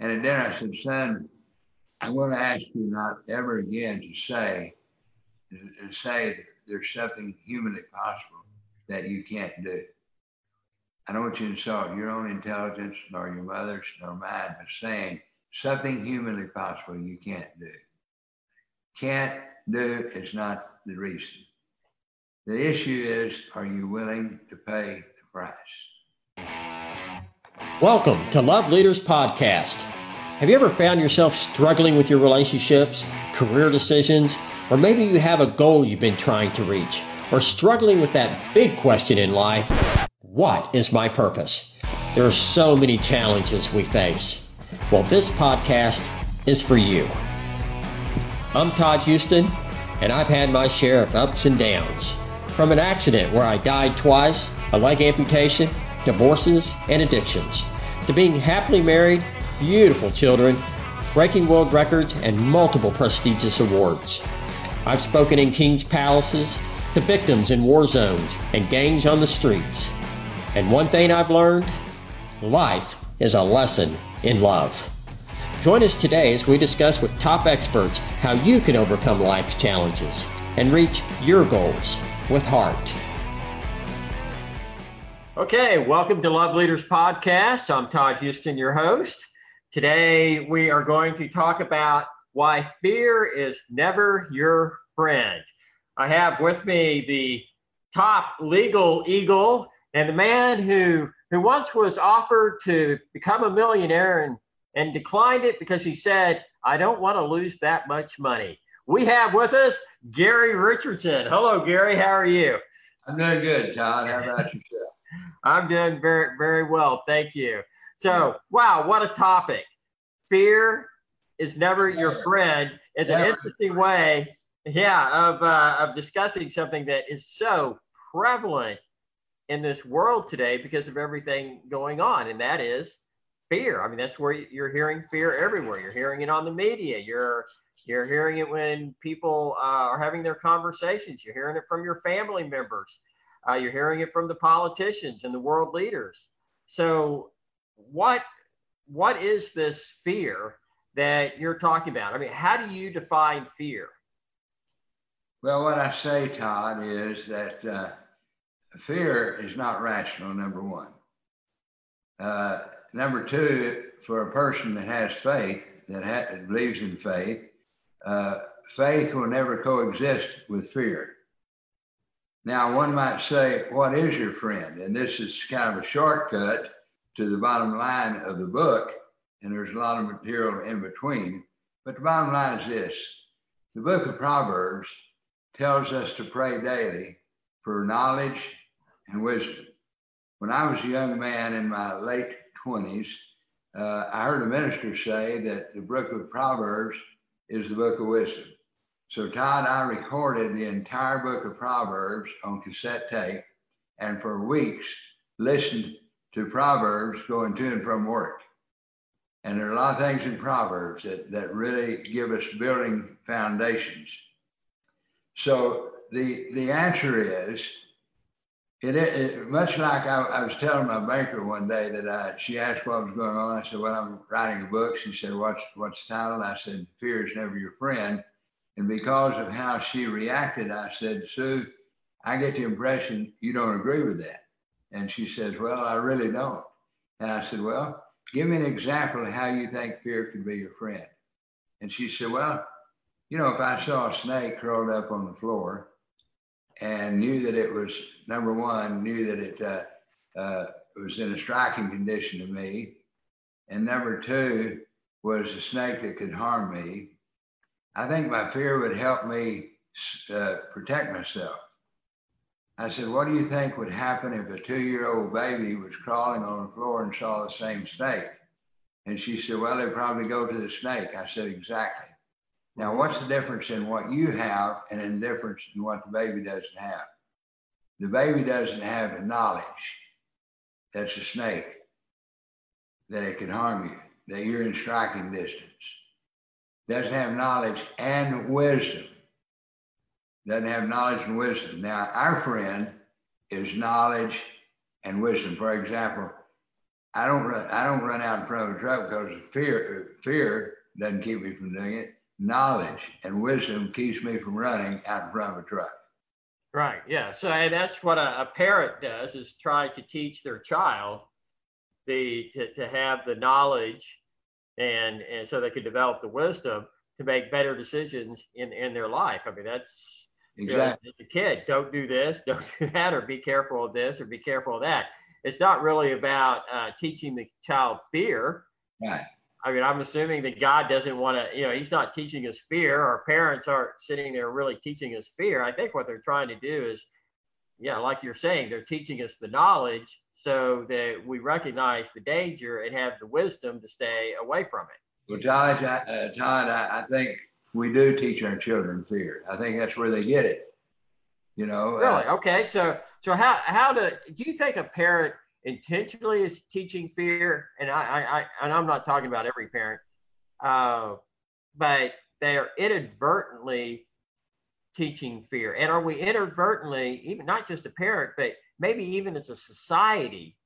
And dinner, I said, son, I'm going to ask you not ever again to say, to say that there's something humanly possible that you can't do. I don't want you to insult your own intelligence, nor your mother's, nor mine, by saying something humanly possible you can't do. Can't do is not the reason. The issue is, are you willing to pay the price? Welcome to Love Leaders Podcast. Have you ever found yourself struggling with your relationships, career decisions, or maybe you have a goal you've been trying to reach, or struggling with that big question in life what is my purpose? There are so many challenges we face. Well, this podcast is for you. I'm Todd Huston, and I've had my share of ups and downs. From an accident where I died twice, a leg amputation, divorces, and addictions, to being happily married beautiful children, breaking world records, and multiple prestigious awards. I've spoken in king's palaces, to victims in war zones, and gangs on the streets. And one thing I've learned life is a lesson in love. Join us today as we discuss with top experts how you can overcome life's challenges and reach your goals with heart. Okay, welcome to Love Leaders Podcast. I'm Todd Huston, your host. Today, we are going to talk about why fear is never your friend. I have with me the top legal eagle and the man who, who once was offered to become a millionaire and, and declined it because he said, I don't want to lose that much money. We have with us Gary Richardson. Hello, Gary. How are you? I'm doing good, Todd. How about yourself? I'm doing very, very well. Thank you. So, wow, what a topic. Fear is never your friend. It's an interesting way, yeah, of, uh, of discussing something that is so prevalent in this world today because of everything going on, and that is fear. I mean, that's where you're hearing fear everywhere. You're hearing it on the media. You're you're hearing it when people uh, are having their conversations. You're hearing it from your family members. Uh, you're hearing it from the politicians and the world leaders. So, what what is this fear that you're talking about? I mean, how do you define fear? Well, what I say, Todd, is that uh, fear is not rational, number one. Uh, number two, for a person that has faith, that ha- believes in faith, uh, faith will never coexist with fear. Now, one might say, What is your friend? And this is kind of a shortcut to the bottom line of the book, and there's a lot of material in between. But the bottom line is this the book of Proverbs tells us to pray daily for knowledge and wisdom. When I was a young man in my late 20s, uh, I heard a minister say that the book of Proverbs is the book of wisdom. So, Todd, I recorded the entire book of Proverbs on cassette tape and for weeks listened to Proverbs going to and from work. And there are a lot of things in Proverbs that, that really give us building foundations. So the, the answer is, it, it much like I, I, was telling my banker one day that I, she asked what was going on. I said, well, I'm writing a book. She said, what's, what's the title? I said, Fear is Never Your Friend. And because of how she reacted, I said, Sue, I get the impression you don't agree with that. And she says, Well, I really don't. And I said, Well, give me an example of how you think fear could be your friend. And she said, Well, you know, if I saw a snake curled up on the floor and knew that it was, number one, knew that it uh, uh, was in a striking condition to me, and number two, was a snake that could harm me, I think my fear would help me uh, protect myself. I said, What do you think would happen if a two year old baby was crawling on the floor and saw the same snake? And she said, Well, they'd probably go to the snake. I said, Exactly. Now, what's the difference in what you have and in the difference in what the baby doesn't have? The baby doesn't have the knowledge that's a snake, that it can harm you, that you're in striking distance. Doesn't have knowledge and wisdom doesn't have knowledge and wisdom. Now, our friend is knowledge and wisdom. For example, I don't run. I don't run out in front of a truck because fear. Fear doesn't keep me from doing it. Knowledge and wisdom keeps me from running out in front of a truck. Right. Yeah. So that's what a, a parent does: is try to teach their child the to, to have the knowledge, and and so they could develop the wisdom to make better decisions in in their life. I mean, that's exactly. You know, as a kid, don't do this, don't do that, or be careful of this, or be careful of that it's not really about uh, teaching the child fear. Right. I mean, I'm assuming that God doesn't want to, you know, He's not teaching us fear. Our parents aren't sitting there really teaching us fear. I think what they're trying to do is, yeah, like you're saying, they're teaching us the knowledge so that we recognize the danger and have the wisdom to stay away from it. Well, Todd, uh, Todd, I, I think we do teach our children fear. I think that's where they get it. You know. Really? Uh, okay. So so how how do do you think a parent intentionally is teaching fear? And I I, I and I'm not talking about every parent, uh, but they are inadvertently teaching fear. And are we inadvertently, even not just a parent, but maybe even as a society,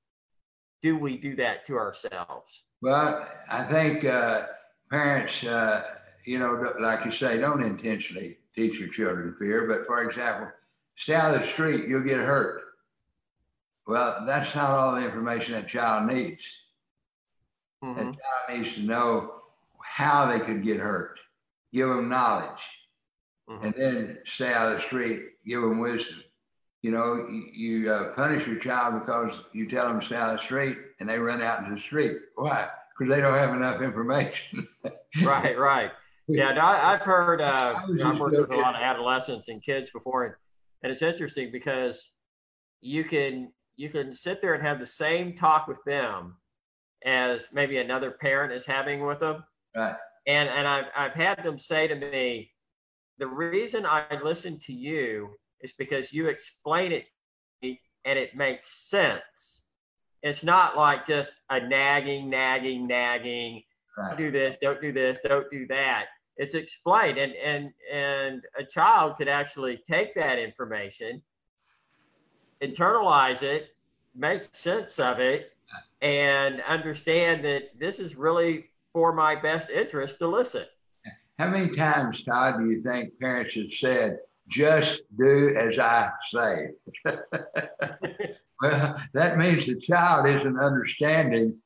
do we do that to ourselves? Well, I think uh, parents, uh, you know, like you say, don't intentionally teach your children fear. But for example, stay out of the street, you'll get hurt. Well, that's not all the information that child needs. Mm-hmm. That child needs to know how they could get hurt. Give them knowledge, mm-hmm. and then stay out of the street. Give them wisdom. You know, you, uh, punish your child because you tell them to stay out of the street, and they run out into the street. Why? Because they don't have enough information. right, right. Yeah, no, I, have heard. Uh, I've worked with a lot of adolescents and kids before, and and it's interesting because you can you can sit there and have the same talk with them as maybe another parent is having with them. Right. And and I've I've had them say to me, the reason I listen to you is because you explain it and it makes sense. It's not like just a nagging, nagging, nagging. Right. Don't this, don't do this, don't do that it's explained and and and a child could actually take that information internalize it make sense of it and understand that this is really for my best interest to listen how many times todd do you think parents have said just do as i say well that means the child isn't understanding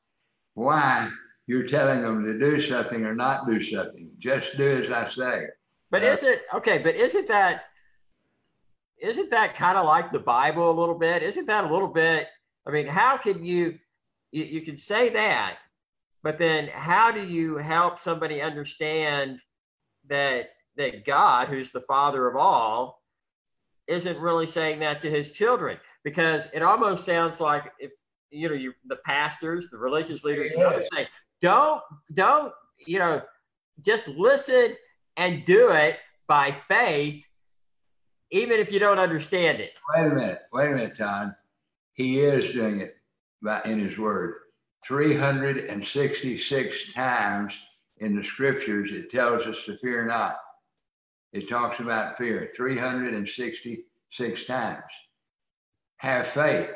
why you're telling them to do something or not do something. Just do as I say. But uh, is it okay? But isn't that isn't that kind of like the Bible a little bit? Isn't that a little bit? I mean, how can you you, you can say that, but then how do you help somebody understand that that God, who's the Father of all, isn't really saying that to His children? Because it almost sounds like if you know you the pastors, the religious leaders, yeah. saying, don't don't you know just listen and do it by faith even if you don't understand it wait a minute wait a minute Todd. he is doing it by, in his word 366 times in the scriptures it tells us to fear not it talks about fear 366 times have faith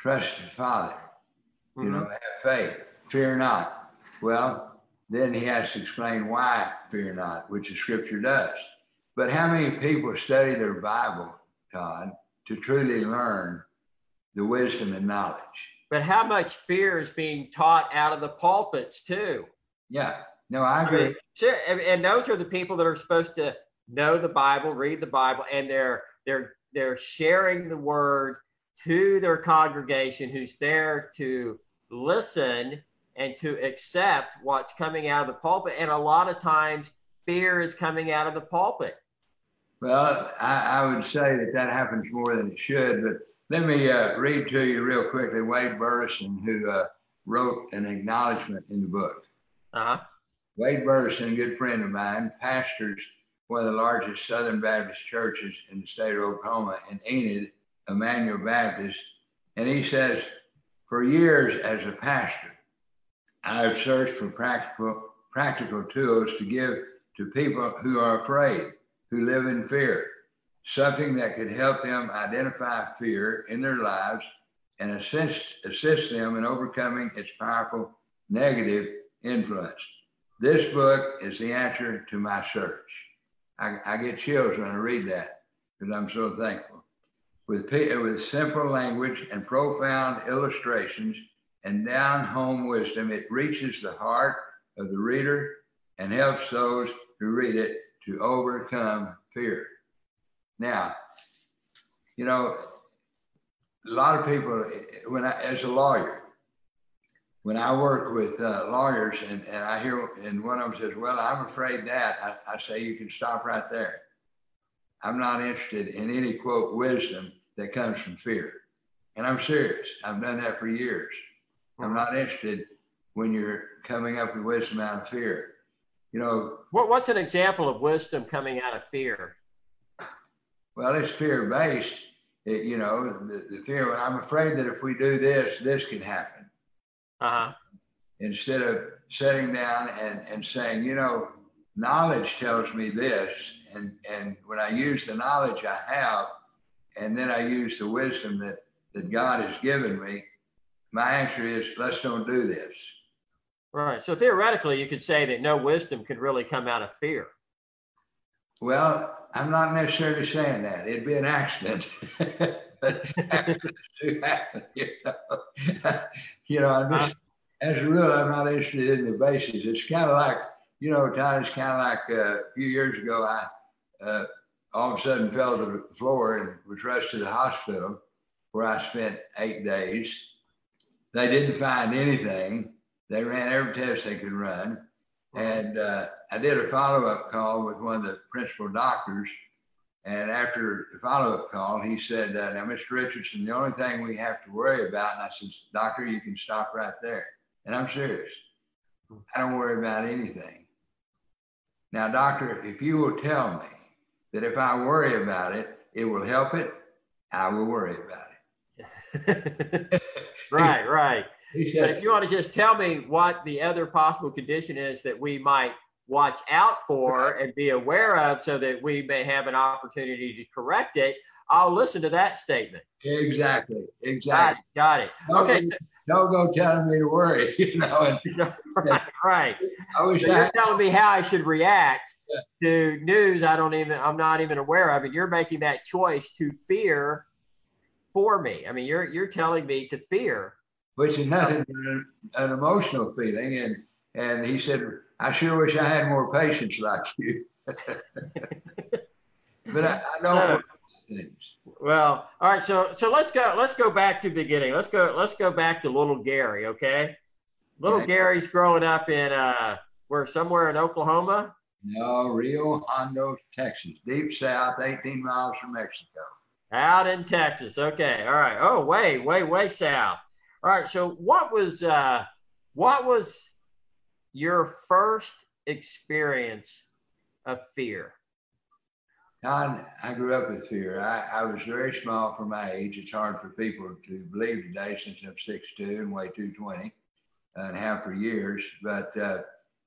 trust the father you mm-hmm. know, have faith, fear not. Well, then he has to explain why fear not, which the scripture does. But how many people study their Bible, Todd, to truly learn the wisdom and knowledge? But how much fear is being taught out of the pulpits too? Yeah, no, I agree. I mean, sure, and those are the people that are supposed to know the Bible, read the Bible, and they're they're they're sharing the word to their congregation who's there to listen and to accept what's coming out of the pulpit. And a lot of times, fear is coming out of the pulpit. Well, I, I would say that that happens more than it should. But let me uh, read to you real quickly Wade Burleson, who uh, wrote an acknowledgement in the book. Uh-huh. Wade Burleson, a good friend of mine, pastors one of the largest Southern Baptist churches in the state of Oklahoma in Enid, Emmanuel Baptist. And he says, for years as a pastor, I have searched for practical, practical tools to give to people who are afraid, who live in fear, something that could help them identify fear in their lives and assist, assist them in overcoming its powerful negative influence. This book is the answer to my search. I, I get chills when I read that because I'm so thankful. With, with simple language and profound illustrations and down home wisdom, it reaches the heart of the reader and helps those who read it to overcome fear. Now, you know, a lot of people, when I, as a lawyer, when I work with uh, lawyers and, and I hear, and one of them says, Well, I'm afraid that, I, I say, You can stop right there. I'm not interested in any quote wisdom that comes from fear. And I'm serious. I've done that for years. I'm not interested when you're coming up with wisdom out of fear. You know, what, what's an example of wisdom coming out of fear? Well, it's fear based. you know, the, the fear. I'm afraid that if we do this, this can happen. Uh huh. Instead of sitting down and, and saying, you know, knowledge tells me this, and and when I use the knowledge I have, and then I use the wisdom that that God has given me, my answer is let's don't do this. Right. So theoretically, you could say that no wisdom could really come out of fear. Well, I'm not necessarily saying that. It'd be an accident. happen, you know. you know, I'm just, as a rule, I'm not interested in the bases. It's kind of like, you know, Todd, it's kind of like uh, a few years ago, I uh, all of a sudden fell to the floor and was rushed to the hospital where I spent eight days. They didn't find anything. They ran every test they could run. And uh, I did a follow up call with one of the principal doctors. And after the follow up call, he said, uh, Now, Mr. Richardson, the only thing we have to worry about, and I said, Doctor, you can stop right there. And I'm serious. I don't worry about anything. Now, doctor, if you will tell me that if I worry about it, it will help it, I will worry about it. right, right. But if you want to just tell me what the other possible condition is that we might watch out for and be aware of so that we may have an opportunity to correct it, I'll listen to that statement. Exactly. Exactly. Got it. Got it. okay. Don't go telling me to worry, you know. And, right, right. I wish so I, you're telling me how I should react yeah. to news I don't even I'm not even aware of, and you're making that choice to fear for me. I mean, you're you're telling me to fear which is nothing but an, an emotional feeling. And and he said, I sure wish I had more patience like you. but I, I don't things. Well, all right. So so let's go. Let's go back to the beginning. Let's go. Let's go back to little Gary. Okay. Little. Gary's growing up in uh, where somewhere in Oklahoma. No, Rio Hondo, Texas, deep south, 18 miles from Mexico. Out in Texas. Okay. All right. Oh, way, way, way south. All right. So what was uh, what was your first experience of fear? Don, I grew up with fear. I, I was very small for my age. It's hard for people to believe today since I'm 6'2 and weigh 220 and have for years. But uh,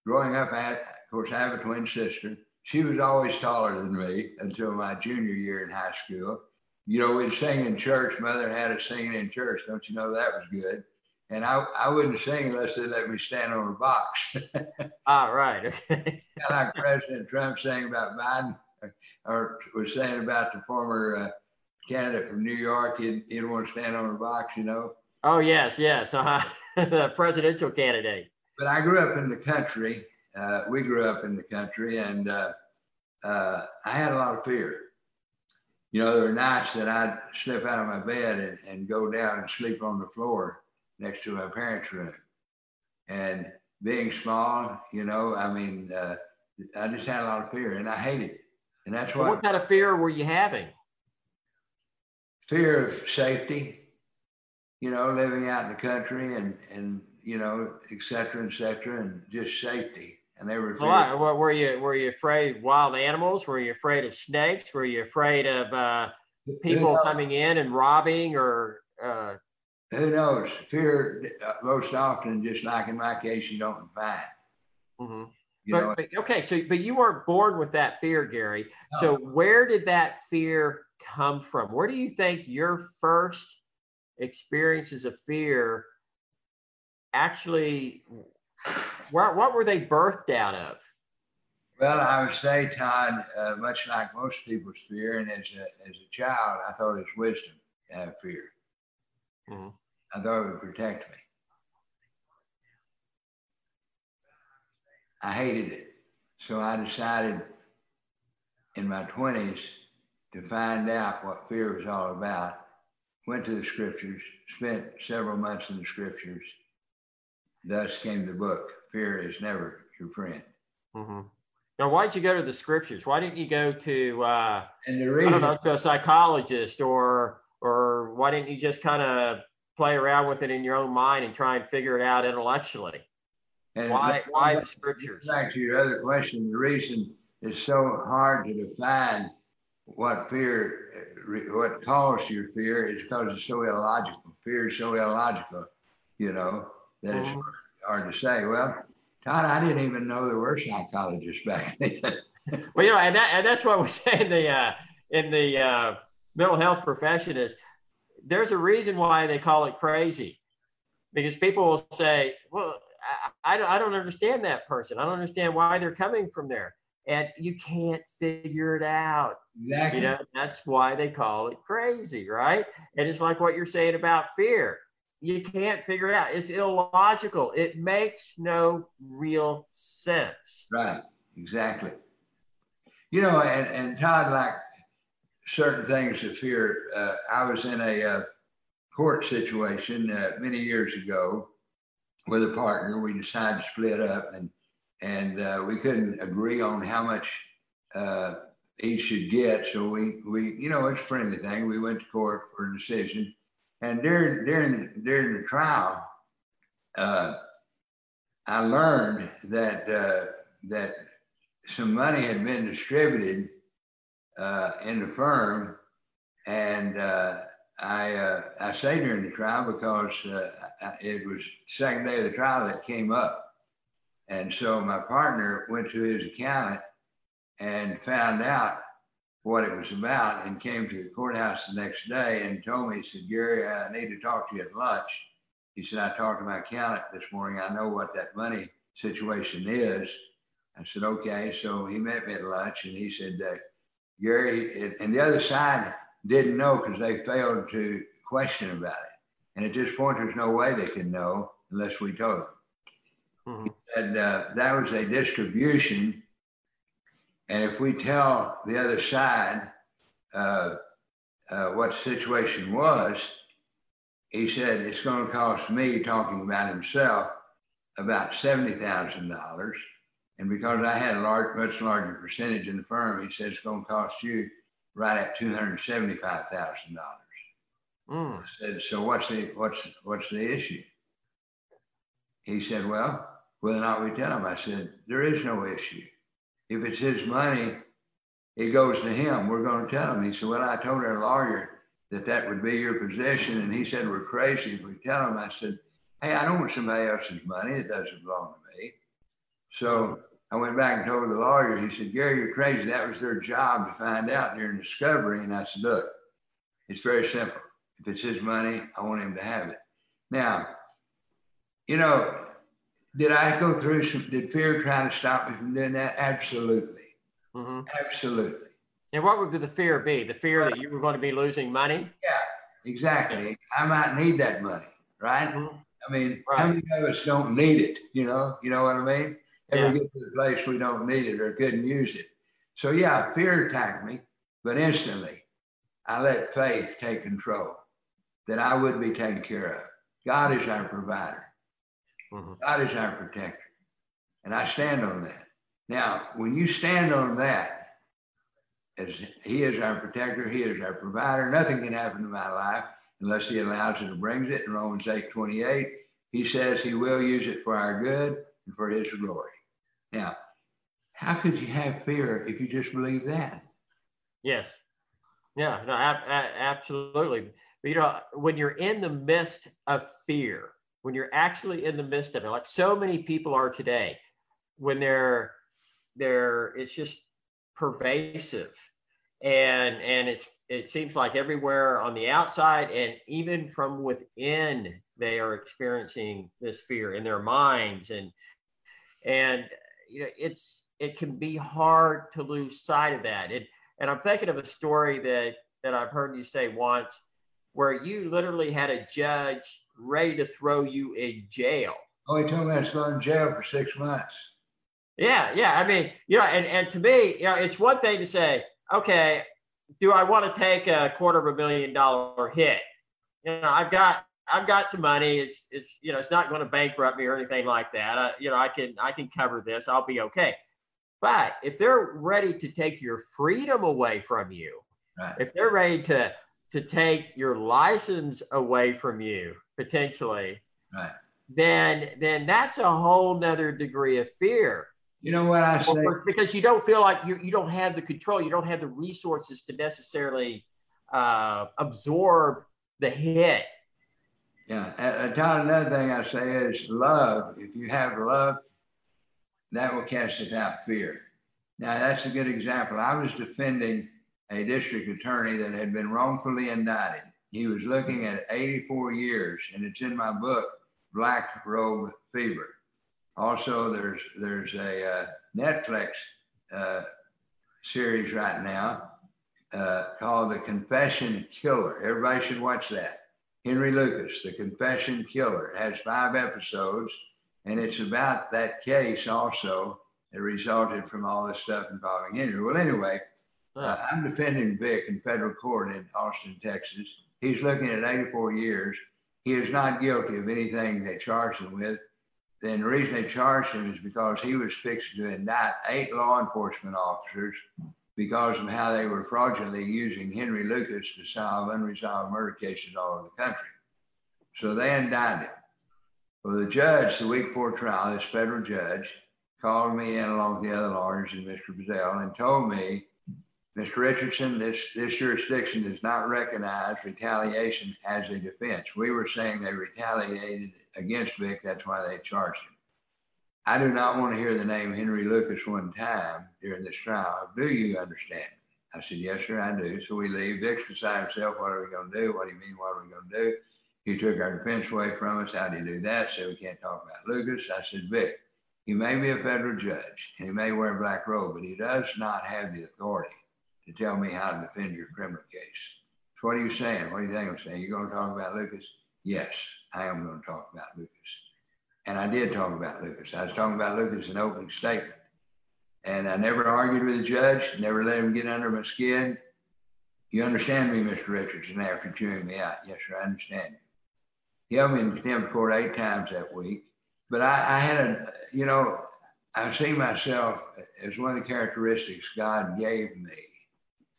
growing up, I had, of course, I have a twin sister. She was always taller than me until my junior year in high school you know, we'd sing in church. Mother had us singing in church. Don't you know that was good? And I, I wouldn't sing unless they let me stand on a box. All ah, right. Okay. like President Trump saying about Biden, or was saying about the former uh, candidate from New York, he'd, he'd want to stand on a box, you know? Oh, yes, yes. Uh-huh. the presidential candidate. But I grew up in the country. Uh, we grew up in the country, and uh, uh I had a lot of fear you know, there were nights that I'd slip out of my bed and, and go down and sleep on the floor next to my parents' room. And being small, you know, I mean, uh, I just had a lot of fear and I hated it. And that's why. What kind of fear were you having? Fear of safety, you know, living out in the country and, and, you know, et cetera, et cetera, and just safety and they were. Well, were you were you afraid of wild animals? Were you afraid of snakes? Were you afraid of uh, people coming in and robbing or? Uh... Who knows? Fear uh, most often, just like in my case, you don't find. Mm-hmm. But, but, okay, so but you weren't born with that fear, Gary. No. So where did that fear come from? Where do you think your first experiences of fear actually what, what were they birthed out of? Well, I would say, Todd, uh, much like most people's fear, and as a, as a child, I thought it was wisdom have fear. Mm-hmm. I thought it would protect me. I hated it. So I decided in my 20s to find out what fear was all about. Went to the scriptures, spent several months in the scriptures. Thus came the book, Fear is Never Your Friend. Mm-hmm. Now, why did you go to the scriptures? Why didn't you go to, uh, and the reason, I don't know, to a psychologist or, or why didn't you just kind of play around with it in your own mind and try and figure it out intellectually? And why, why the scriptures? Back to your other question, the reason it's so hard to define what fear, what caused your fear is because it's so illogical. Fear is so illogical, you know, that it's mm-hmm. hard to say. Well, Todd, I didn't even know there were psychologists back then. well, you know, and, that, and that's what we say in the uh, in the uh, mental health profession is there's a reason why they call it crazy, because people will say, "Well, I, I, I don't understand that person. I don't understand why they're coming from there." and you can't figure it out. Exactly. You know, that's why they call it crazy, right? And it's like what you're saying about fear. You can't figure it out. It's illogical. It makes no real sense. Right. Exactly. You know, and, and Todd, like certain things of fear, uh, I was in a uh, court situation uh, many years ago with a partner. We decided to split up and and uh, we couldn't agree on how much uh, each should get. So we, we, you know, it's a friendly thing. We went to court for a decision, and during during during the trial, uh, I learned that uh, that some money had been distributed uh, in the firm, and uh, I I say during the trial because it was second day of the trial that came up and so my partner went to his accountant and found out what it was about and came to the courthouse the next day and told me, he said, Gary, I need to talk to you at lunch. He said, I talked to my accountant this morning. I know what that money situation is. I said, okay. So he met me at lunch and he said, uh, Gary, and the other side didn't know because they failed to question about it. And at this point, there's no way they can know unless we told them. Mm-hmm. And uh, that was a distribution. And if we tell the other side uh, uh, what the situation was, he said it's going to cost me, talking about himself, about $70,000. And because I had a large, much larger percentage in the firm, he said it's going to cost you right at $275,000. Mm. I said, so what's the, what's, what's the issue? He said, well, whether or not we tell him. I said, there is no issue. If it's his money, it goes to him. We're going to tell him. He said, well, I told our lawyer that that would be your position. And he said, we're crazy if we tell him. I said, hey, I don't want somebody else's money. It doesn't belong to me. So I went back and told the lawyer. He said, Gary, you're crazy. That was their job to find out during discovery. And I said, look, it's very simple. If it's his money, I want him to have it. Now, you know, did I go through some, did fear try to stop me from doing that? Absolutely. Mm-hmm. Absolutely. And what would the fear be? The fear that you were going to be losing money? Yeah, exactly. I might need that money, right? Mm-hmm. I mean, right. how many of us don't need it? You know, you know what I mean? Ever yeah. get to the place we don't need it or couldn't use it. So yeah, fear attacked me, but instantly I let faith take control that I would be taken care of. God is our provider. Mm-hmm. God is our protector. And I stand on that. Now, when you stand on that, as He is our protector, He is our provider, nothing can happen to my life unless He allows it or brings it. In Romans 8 28, He says He will use it for our good and for His glory. Now, how could you have fear if you just believe that? Yes. Yeah, no, ab- absolutely. But, you know, when you're in the midst of fear, when you're actually in the midst of it, like so many people are today, when they're they're it's just pervasive and and it's it seems like everywhere on the outside and even from within they are experiencing this fear in their minds and and you know it's it can be hard to lose sight of that. It, and i'm thinking of a story that that i've heard you say once where you literally had a judge ready to throw you in jail. Oh he told me i was going to jail for six months. Yeah yeah. I mean you know and, and to me you know it's one thing to say okay do I want to take a quarter of a million dollar hit? You know, I've got I've got some money. It's it's you know it's not going to bankrupt me or anything like that. Uh, you know, I can I can cover this. I'll be okay. But if they're ready to take your freedom away from you, right. if they're ready to to take your license away from you potentially, right. then then that's a whole nother degree of fear. You know what I say? Because you don't feel like you, you don't have the control, you don't have the resources to necessarily uh, absorb the hit. Yeah. Uh, Todd, another thing I say is love. If you have love, that will cast out fear. Now, that's a good example. I was defending a district attorney that had been wrongfully indicted. He was looking at 84 years, and it's in my book, Black Robe Fever. Also, there's there's a uh, Netflix uh, series right now uh, called The Confession Killer. Everybody should watch that. Henry Lucas, The Confession Killer, has five episodes, and it's about that case also that resulted from all this stuff involving Henry. Well, anyway, uh, I'm defending Vic in federal court in Austin, Texas. He's looking at 84 years. He is not guilty of anything they charged him with then the reason they charged him is because he was fixed to indict eight law enforcement officers because of how they were fraudulently using Henry Lucas to solve unresolved murder cases all over the country. So they indicted. Well, the judge, the week before trial, this federal judge, called me in along with the other lawyers and Mr. Bazell and told me Mr. Richardson, this, this jurisdiction does not recognize retaliation as a defense. We were saying they retaliated against Vic, that's why they charged him. I do not want to hear the name Henry Lucas one time during this trial. Do you understand? I said, Yes, sir, I do. So we leave. Vic's beside himself. What are we going to do? What do you mean? What are we going to do? He took our defense away from us. How do you do that? Said we can't talk about Lucas. I said, Vic, he may be a federal judge and he may wear a black robe, but he does not have the authority to tell me how to defend your criminal case. So what are you saying? What do you think I'm saying? You're going to talk about Lucas? Yes, I am going to talk about Lucas. And I did talk about Lucas. I was talking about Lucas in opening statement. And I never argued with the judge, never let him get under my skin. You understand me, Mr. Richardson, after chewing me out. Yes, sir, I understand you. He held me in contempt court eight times that week. But I, I had a, you know, I see myself as one of the characteristics God gave me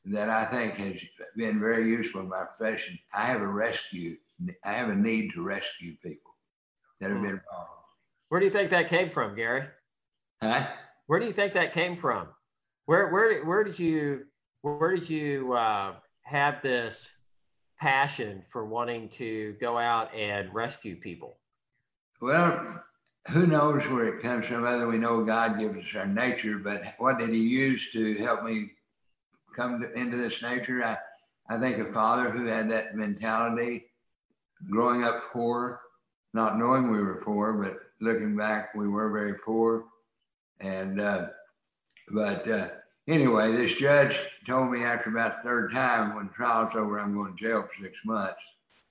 that I think has been very useful in my profession. I have a rescue, I have a need to rescue people that have been wrong. Where do you think that came from, Gary? Huh? Where do you think that came from? Where where where did you where did you uh, have this passion for wanting to go out and rescue people? Well, who knows where it comes from? Whether we know God gives us our nature, but what did He use to help me come to, into this nature. I, I think a father who had that mentality, growing up poor, not knowing we were poor, but looking back, we were very poor. And, uh, but uh, anyway, this judge told me after about the third time, when trial's over, I'm going to jail for six months.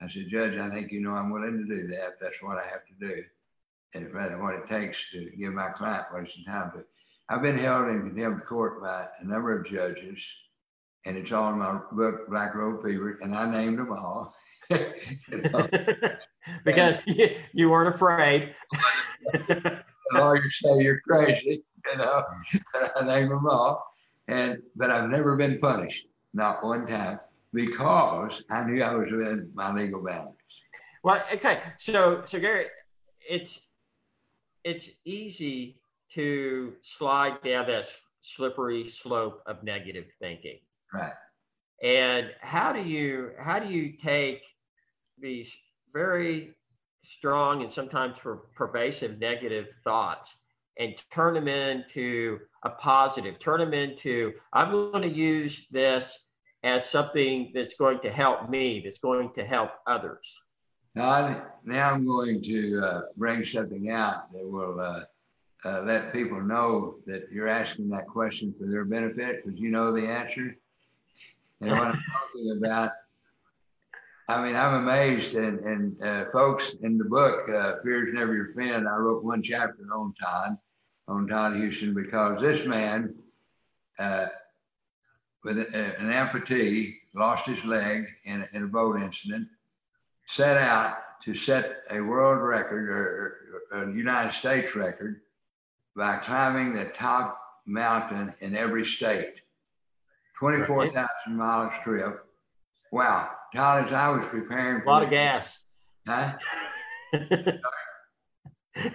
I said, Judge, I think you know I'm willing to do that. That's what I have to do. And if that's what it takes to give my client some time. But I've been held in contempt of court by a number of judges and it's all in my book, Black Robe Fever, and I named them all. because and, you, weren't afraid. the lawyers say you're crazy, you know. I named them all, and but I've never been punished, not one time, because I knew I was within my legal boundaries. Well, okay, so so Gary, it's it's easy to slide down this slippery slope of negative thinking Right. And how do you how do you take these very strong and sometimes per- pervasive negative thoughts and turn them into a positive, turn them into, I'm going to use this as something that's going to help me, that's going to help others? Now, now I'm going to uh, bring something out that will uh, uh, let people know that you're asking that question for their benefit because you know the answer. And what I'm talking about, I mean, I'm amazed. And, and uh, folks in the book, uh, Fear's Never Your Friend, I wrote one chapter on Todd, on Todd Huston, because this man, uh, with a, an amputee, lost his leg in, in a boat incident, set out to set a world record or, or a United States record by climbing the top mountain in every state. 24,000 miles trip. Wow. Todd, as I was preparing for a lot of gas. Huh?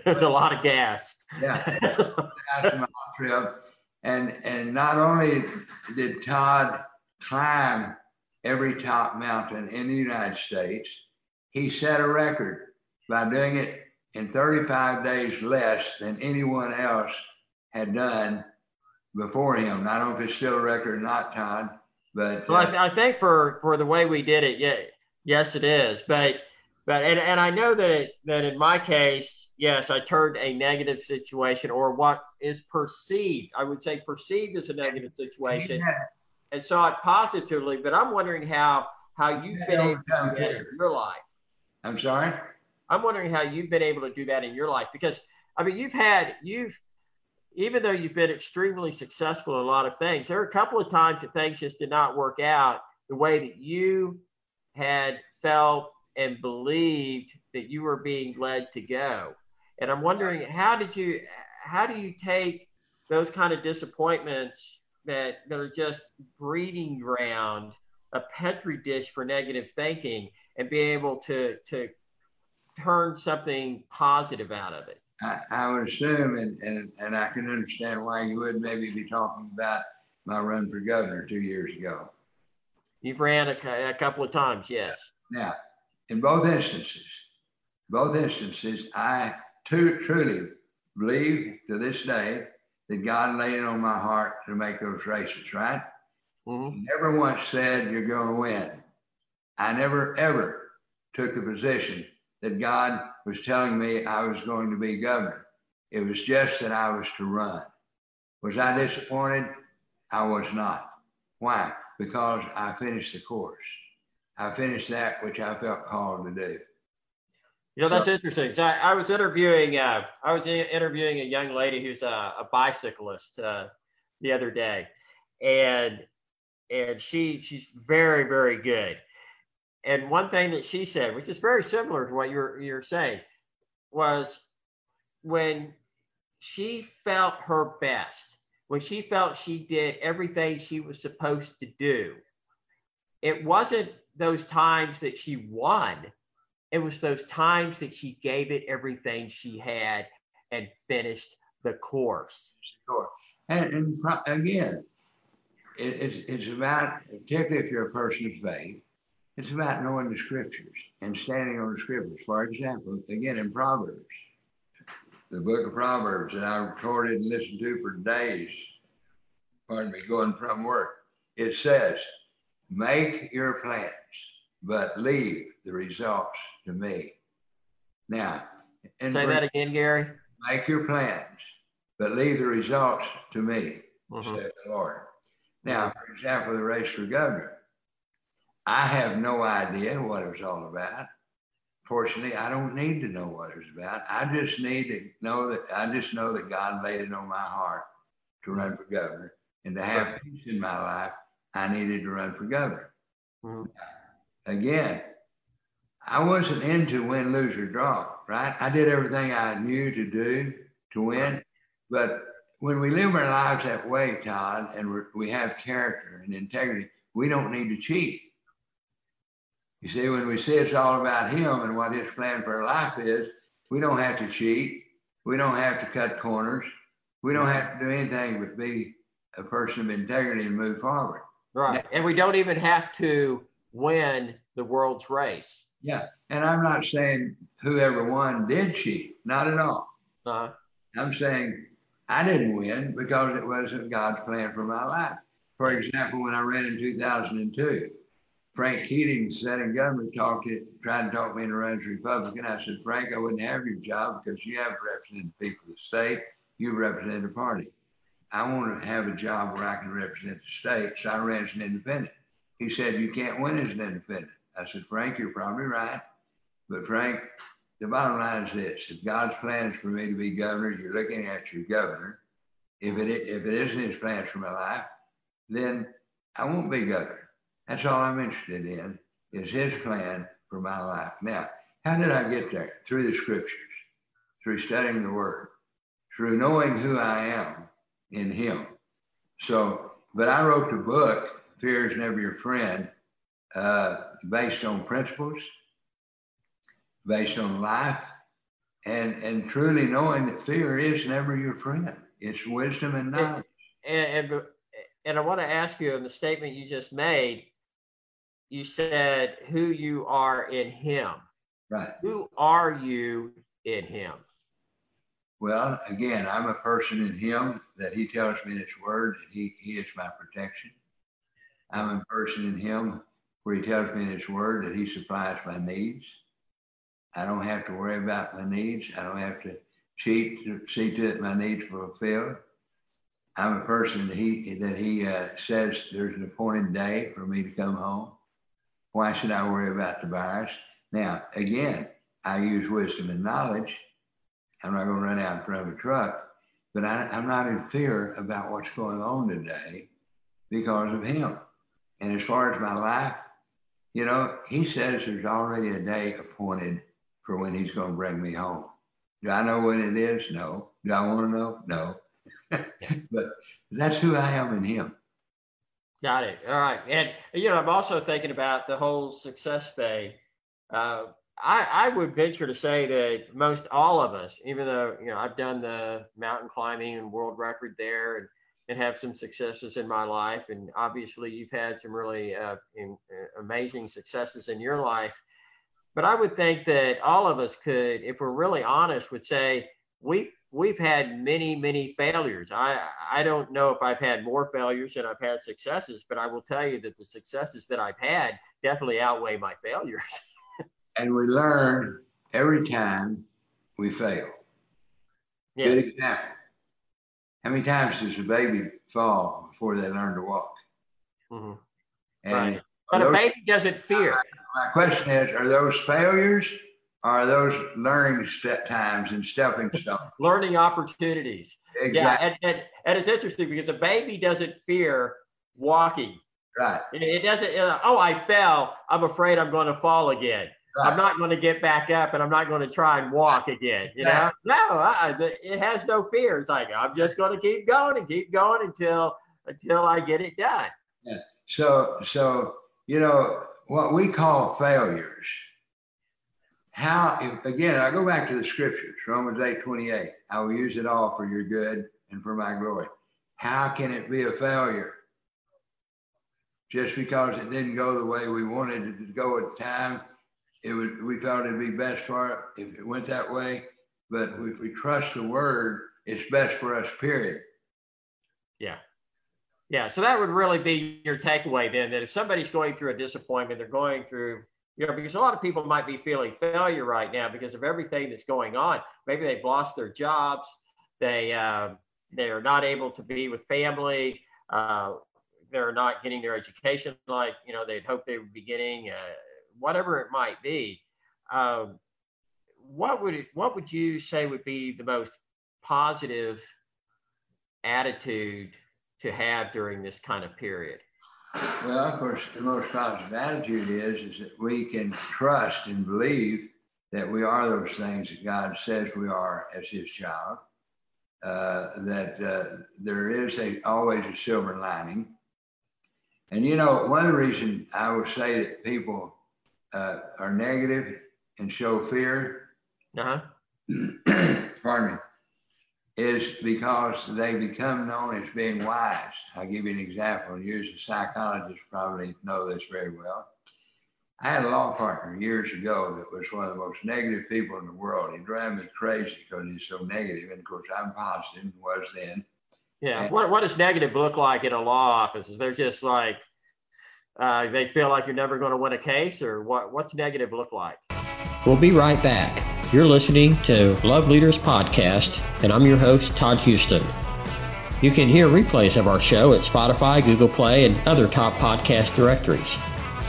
There's a lot of gas. Yeah. trip. And and not only did Todd climb every top mountain in the United States, he set a record by doing it in 35 days less than anyone else had done before him. I don't know if it's still a record or not, Todd, but well, uh, I, th- I, think for for the way we did it, yeah, yes, it is. But but and, and I know that it that in my case, yes, I turned a negative situation or what is perceived, I would say perceived as a negative situation, yeah. and saw it positively. But I'm wondering how how you've yeah, been able to do that in your life. I'm sorry. I'm wondering how you've been able to do that in your life because I mean you've had you've even though you've been extremely successful in a lot of things, there are a couple of times that things just did not work out the way that you had felt and believed that you were being led to go. And I'm wondering how did you how do you take those kind of disappointments that that are just breeding ground, a petri dish for negative thinking, and be able to to turn something positive out of it? I, I would assume, and, and, and I can understand why you would maybe be talking about my run for governor two years ago. You've ran a, a couple of times, yes. Now, in both instances, both instances, I too, truly believe to this day that God laid it on my heart to make those races, right? Mm-hmm. Never once said you're going to win. I never ever took the position that God was telling me I was going to be governor. It was just that I was to run. Was I disappointed? I was not. Why? Because I finished the course. I finished that which I felt called to do. You know, that's interesting. So I, I, was interviewing, uh, I was interviewing a young lady who's a, a bicyclist uh, the other day, and and she she's very very good and one thing that she said, which is very similar to what you're you're saying, was when she felt her best, when she felt she did everything she was supposed to do, it wasn't those times that she won. It was those times that she gave it everything she had and finished the course. Sure. And, and again, it, it's, it's about, particularly if you're a person of faith, it's about knowing the scriptures and standing on the scriptures. For example, again in Proverbs, the book of Proverbs that I recorded and listened to for days, pardon me, going from work, it says, Make your plans, but leave the results to me. Now, say that again, Gary. Make your plans, but leave the results to me, mm-hmm. said the Lord. Now, for example, the race for governor. I have no idea what it was all about. Fortunately, I don't need to know what it was about. I just need to know that I just know that God laid it on my heart to run for governor and to have peace in my life. I needed to run for governor. Mm-hmm. Again, I wasn't into win, lose, or draw, right? I did everything I knew to do to win. But when we live our lives that way, Todd, and we have character and integrity, we don't need to cheat. You see, when we say it's all about him and what his plan for life is, we don't have to cheat. We don't have to cut corners. We don't have to do anything but be a person of integrity and move forward. Right. Now, and we don't even have to win the world's race. Yeah. And I'm not saying whoever won did cheat, not at all. Uh-huh. I'm saying I didn't win because it wasn't God's plan for my life. For example, when I ran in 2002, Frank Keating sat in government, talked tried to talk me into running as Republican. I said, Frank, I wouldn't have your job because you have represented the people of the state. You represent the party. I want to have a job where I can represent the state. So I ran as an independent. He said, You can't win as an independent. I said, Frank, you're probably right. But Frank, the bottom line is this if God's plan is for me to be governor, you're looking at your governor. If it, if it isn't his plans for my life, then I won't be governor. That's all I'm interested in is his plan for my life. Now, how did I get there? Through the scriptures, through studying the word, through knowing who I am in him. So, but I wrote the book, Fear is Never Your Friend, uh, based on principles, based on life, and, and truly knowing that fear is never your friend. It's wisdom and knowledge. And, and, and I want to ask you in the statement you just made, you said who you are in him. Right. Who are you in him? Well, again, I'm a person in him that he tells me in his word that he, he is my protection. I'm a person in him where he tells me in his word that he supplies my needs. I don't have to worry about my needs. I don't have to cheat to see to it my needs are fulfilled. I'm a person that he that he uh, says there's an appointed day for me to come home. Why should I worry about the virus? Now, again, I use wisdom and knowledge. I'm not going to run out in front of a truck, but I, I'm not in fear about what's going on today because of him. And as far as my life, you know, he says there's already a day appointed for when he's going to bring me home. Do I know when it is? No. Do I want to know? No. but that's who I am in him. Got it. All right. And, you know, I'm also thinking about the whole success thing. Uh, I, I would venture to say that most all of us, even though, you know, I've done the mountain climbing and world record there and, and have some successes in my life. And obviously you've had some really uh, in, uh, amazing successes in your life but I would think that all of us could, if we're really honest, would say we we've had many many failures. I I don't know if I've had more failures than I've had successes, but I will tell you that the successes that I've had definitely outweigh my failures. and we learn every time we fail. Yes. Good example. How many times does a baby fall before they learn to walk? Mm-hmm. And right. But a baby doesn't fear my question is, are those failures are those learning step times and stepping stones? learning opportunities. Exactly. Yeah, and, and, and it's interesting because a baby doesn't fear walking. Right. It, it doesn't, you know, oh, I fell. I'm afraid I'm going to fall again. Right. I'm not going to get back up and I'm not going to try and walk again. You know, no, uh, I, it has no fear. It's like I'm just going to keep going and keep going until until I get it done. Yeah. So so you know what we call failures. How, if, again, I go back to the scriptures, Romans 8 28. I will use it all for your good and for my glory. How can it be a failure? Just because it didn't go the way we wanted it to go at the time, it would, we thought it'd be best for it if it went that way. But if we trust the word, it's best for us, period. Yeah. Yeah, so that would really be your takeaway then that if somebody's going through a disappointment, they're going through, you know, because a lot of people might be feeling failure right now because of everything that's going on. Maybe they've lost their jobs, they uh, they are not able to be with family, uh, they're not getting their education like you know they'd hope they would be getting, uh, whatever it might be. Um, what would it, what would you say would be the most positive attitude? to have during this kind of period? Well, of course, the most positive attitude is is that we can trust and believe that we are those things that God says we are as His child. Uh, that uh, there is a always a silver lining, and you know one reason I would say that people uh, are negative and show fear. Uh huh. pardon me is because they become known as being wise. I'll give you an example. You as a psychologist probably know this very well. I had a law partner years ago that was one of the most negative people in the world. He drove me crazy because he's so negative. And of course, I'm positive, was then. Yeah. And, what, what does negative look like in a law office? Is they're just like, uh, they feel like you're never going to win a case, or what? What's negative look like? We'll be right back. You're listening to Love Leaders Podcast, and I'm your host, Todd Huston. You can hear replays of our show at Spotify, Google Play, and other top podcast directories.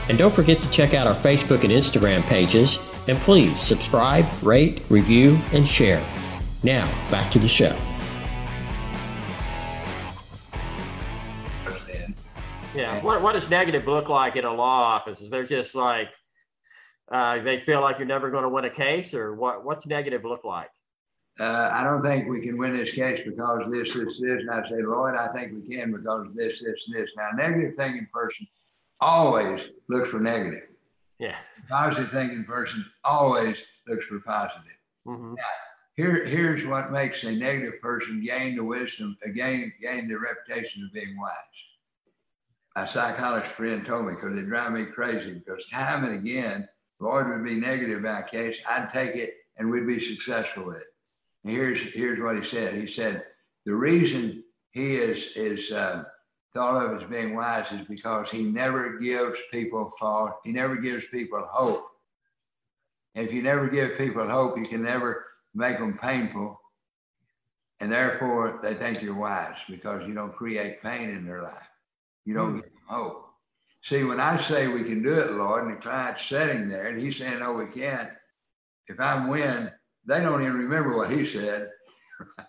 And don't forget to check out our Facebook and Instagram pages, and please subscribe, rate, review, and share. Now, back to the show. Yeah. What, what does negative look like in a law office? Is they're just like, uh, they feel like you're never going to win a case, or what? What's negative look like? uh, I don't think we can win this case because this, this, this. And I say, Lloyd, I think we can because this, this, and this. Now, negative thinking person always looks for negative. Yeah. Positive thinking person always looks for positive. Mm-hmm. Now, here, here's what makes a negative person gain the wisdom, uh, gain, gain the reputation of being wise. My psychologist friend told me because it drive me crazy because time and again, Lloyd would be negative in a case. I'd take it and we'd be successful with it. And here's here's what he said. He said the reason he is is uh, thought of as being wise is because he never gives people false. He never gives people hope. And if you never give people hope, you can never make them painful. And therefore, they think you're wise because you don't create pain in their life. You don't mm. give them hope. See, when I say we can do it, Lloyd, and the client's sitting there and he's saying, no, we can't, if I win, they don't even remember what he said.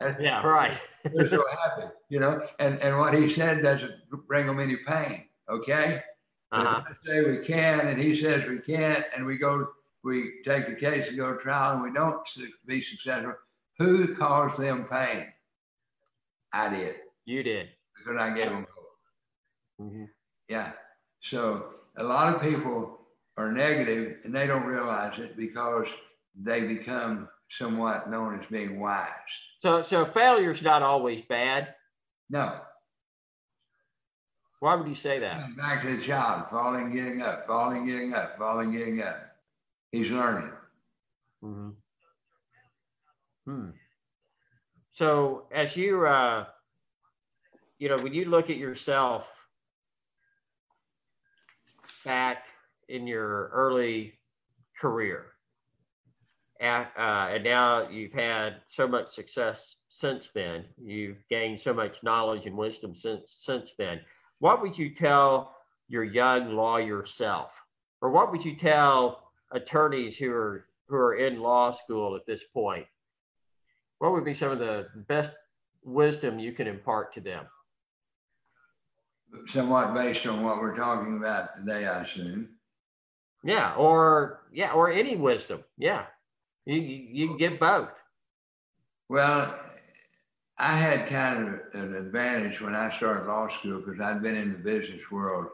Right? Yeah, right. They're so happy, you know, and, and what he said doesn't bring them any pain. Okay. Uh-huh. If I say we can, and he says we can't, and we go, we take the case and go to trial, and we don't be successful. Who caused them pain? I did. You did. Because I gave them hope. Mm-hmm. Yeah. So a lot of people are negative and they don't realize it because they become somewhat known as being wise. So, so failure's not always bad. No. Why would you say that? Back to the child, falling, getting up, falling, getting up, falling, getting up. He's learning. Mm-hmm. Hmm. So, as you, uh, you know, when you look at yourself back in your early career, uh, and now you've had so much success since then. You've gained so much knowledge and wisdom since since then. What would you tell your young lawyer self, or what would you tell attorneys who are who are in law school at this point? What would be some of the best wisdom you can impart to them? Somewhat based on what we're talking about today, I assume. Yeah, or yeah, or any wisdom. Yeah. You, you can get both. Well, I had kind of an advantage when I started law school because I'd been in the business world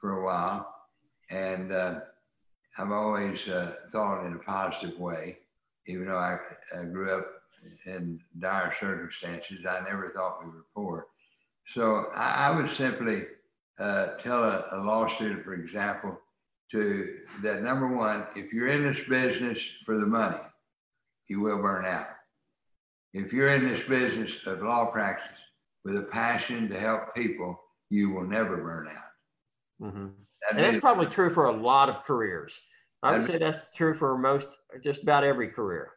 for a while. And uh, I've always uh, thought in a positive way, even though I, I, grew up in dire circumstances. I never thought we were poor. So I, I would simply uh, tell a, a law student, for example, to that number one, if you're in this business for the money, you will burn out. If you're in this business of law practice with a passion to help people, you will never burn out. Mm-hmm. And that's probably true for a lot of careers. I would say that's true for most, just about every career.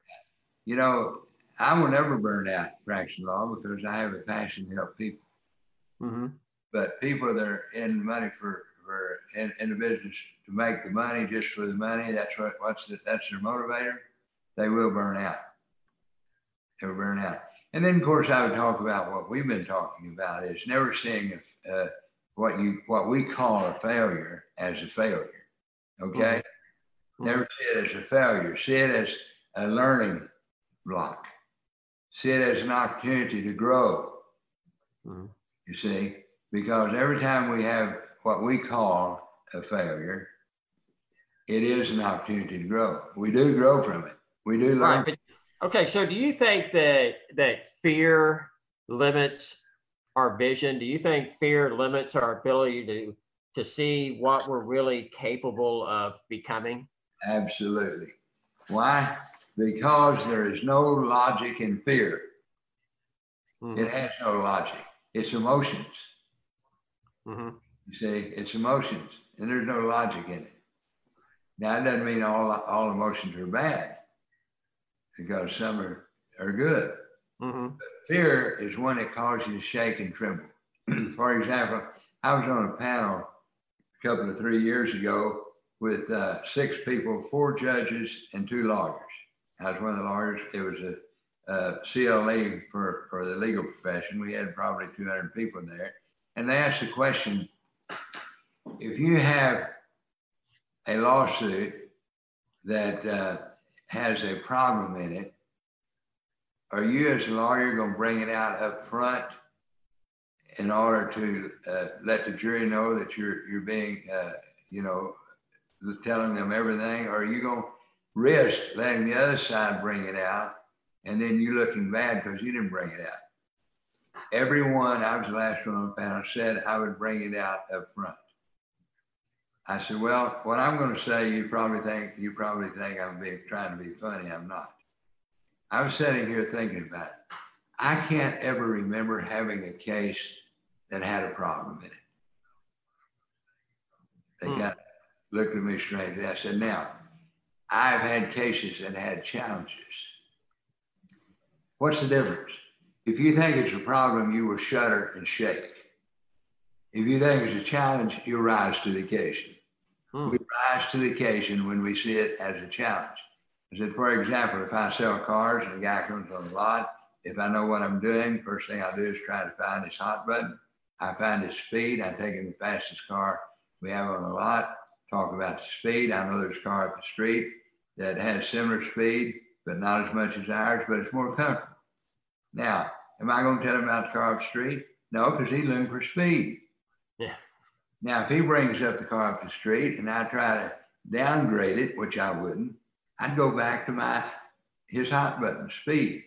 You know, I will never burn out practicing law because I have a passion to help people. Mm-hmm. But people that are in money for, for in, in the business to make the money just for the money, that's what what's the, that's their motivator they will burn out. They will burn out. And then, of course, I would talk about what we've been talking about is never seeing uh, what you what we call a failure as a failure. Okay, mm-hmm. never see it as a failure. See it as a learning block. See it as an opportunity to grow. Mm-hmm. You see, because every time we have what we call a failure, it is an opportunity to grow. We do grow from it. We do learn. Right, but, okay, so do you think that that fear limits our vision? Do you think fear limits our ability to to see what we're really capable of becoming? Absolutely. Why? Because there is no logic in fear. Mm-hmm. It has no logic. It's emotions. Mm-hmm. You see, it's emotions, and there's no logic in it. Now, it doesn't mean all all emotions are bad, because some are are good. Mm-hmm. fear is one that causes you to shake and tremble. For example, I was on a panel a couple of three years ago with uh, six people, four judges, and two lawyers. I was one of the lawyers. It was a, a CLE for, for the legal profession. We had probably 200 people there. And they asked the question if you have a lawsuit that uh, has a problem in it, are you as a lawyer going to bring it out up front in order to uh, let the jury know that you're you're being uh, you know telling them everything, or are you going to risk letting the other side bring it out and then you looking bad because you didn't bring it out? Everyone, I was the last one on the panel, said I would bring it out up front. I said, well, what I'm going to say, you probably think you probably think I'm being, trying to be funny. I'm not. I was sitting here thinking about it. I can't ever remember having a case that had a problem in it. They hmm. got looked at me strangely. I said, now, I've had cases that had challenges. What's the difference? If you think it's a problem, you will shudder and shake. If you think it's a challenge, you rise to the occasion. Hmm. We rise to the occasion when we see it as a challenge. I said, for example, if I sell cars and a guy comes on the lot, if I know what I'm doing, first thing I do is try to find his hot button. I find his speed. I take him the fastest car we have on the lot, talk about the speed. I know there's a car up the street that has similar speed, but not as much as ours, but it's more comfortable. Now, am I going to tell him about the car up the street? No, because he's looking for speed. Yeah. Now, if he brings up the car up the street and I try to downgrade it, which I wouldn't, I'd go back to my his hot button speed.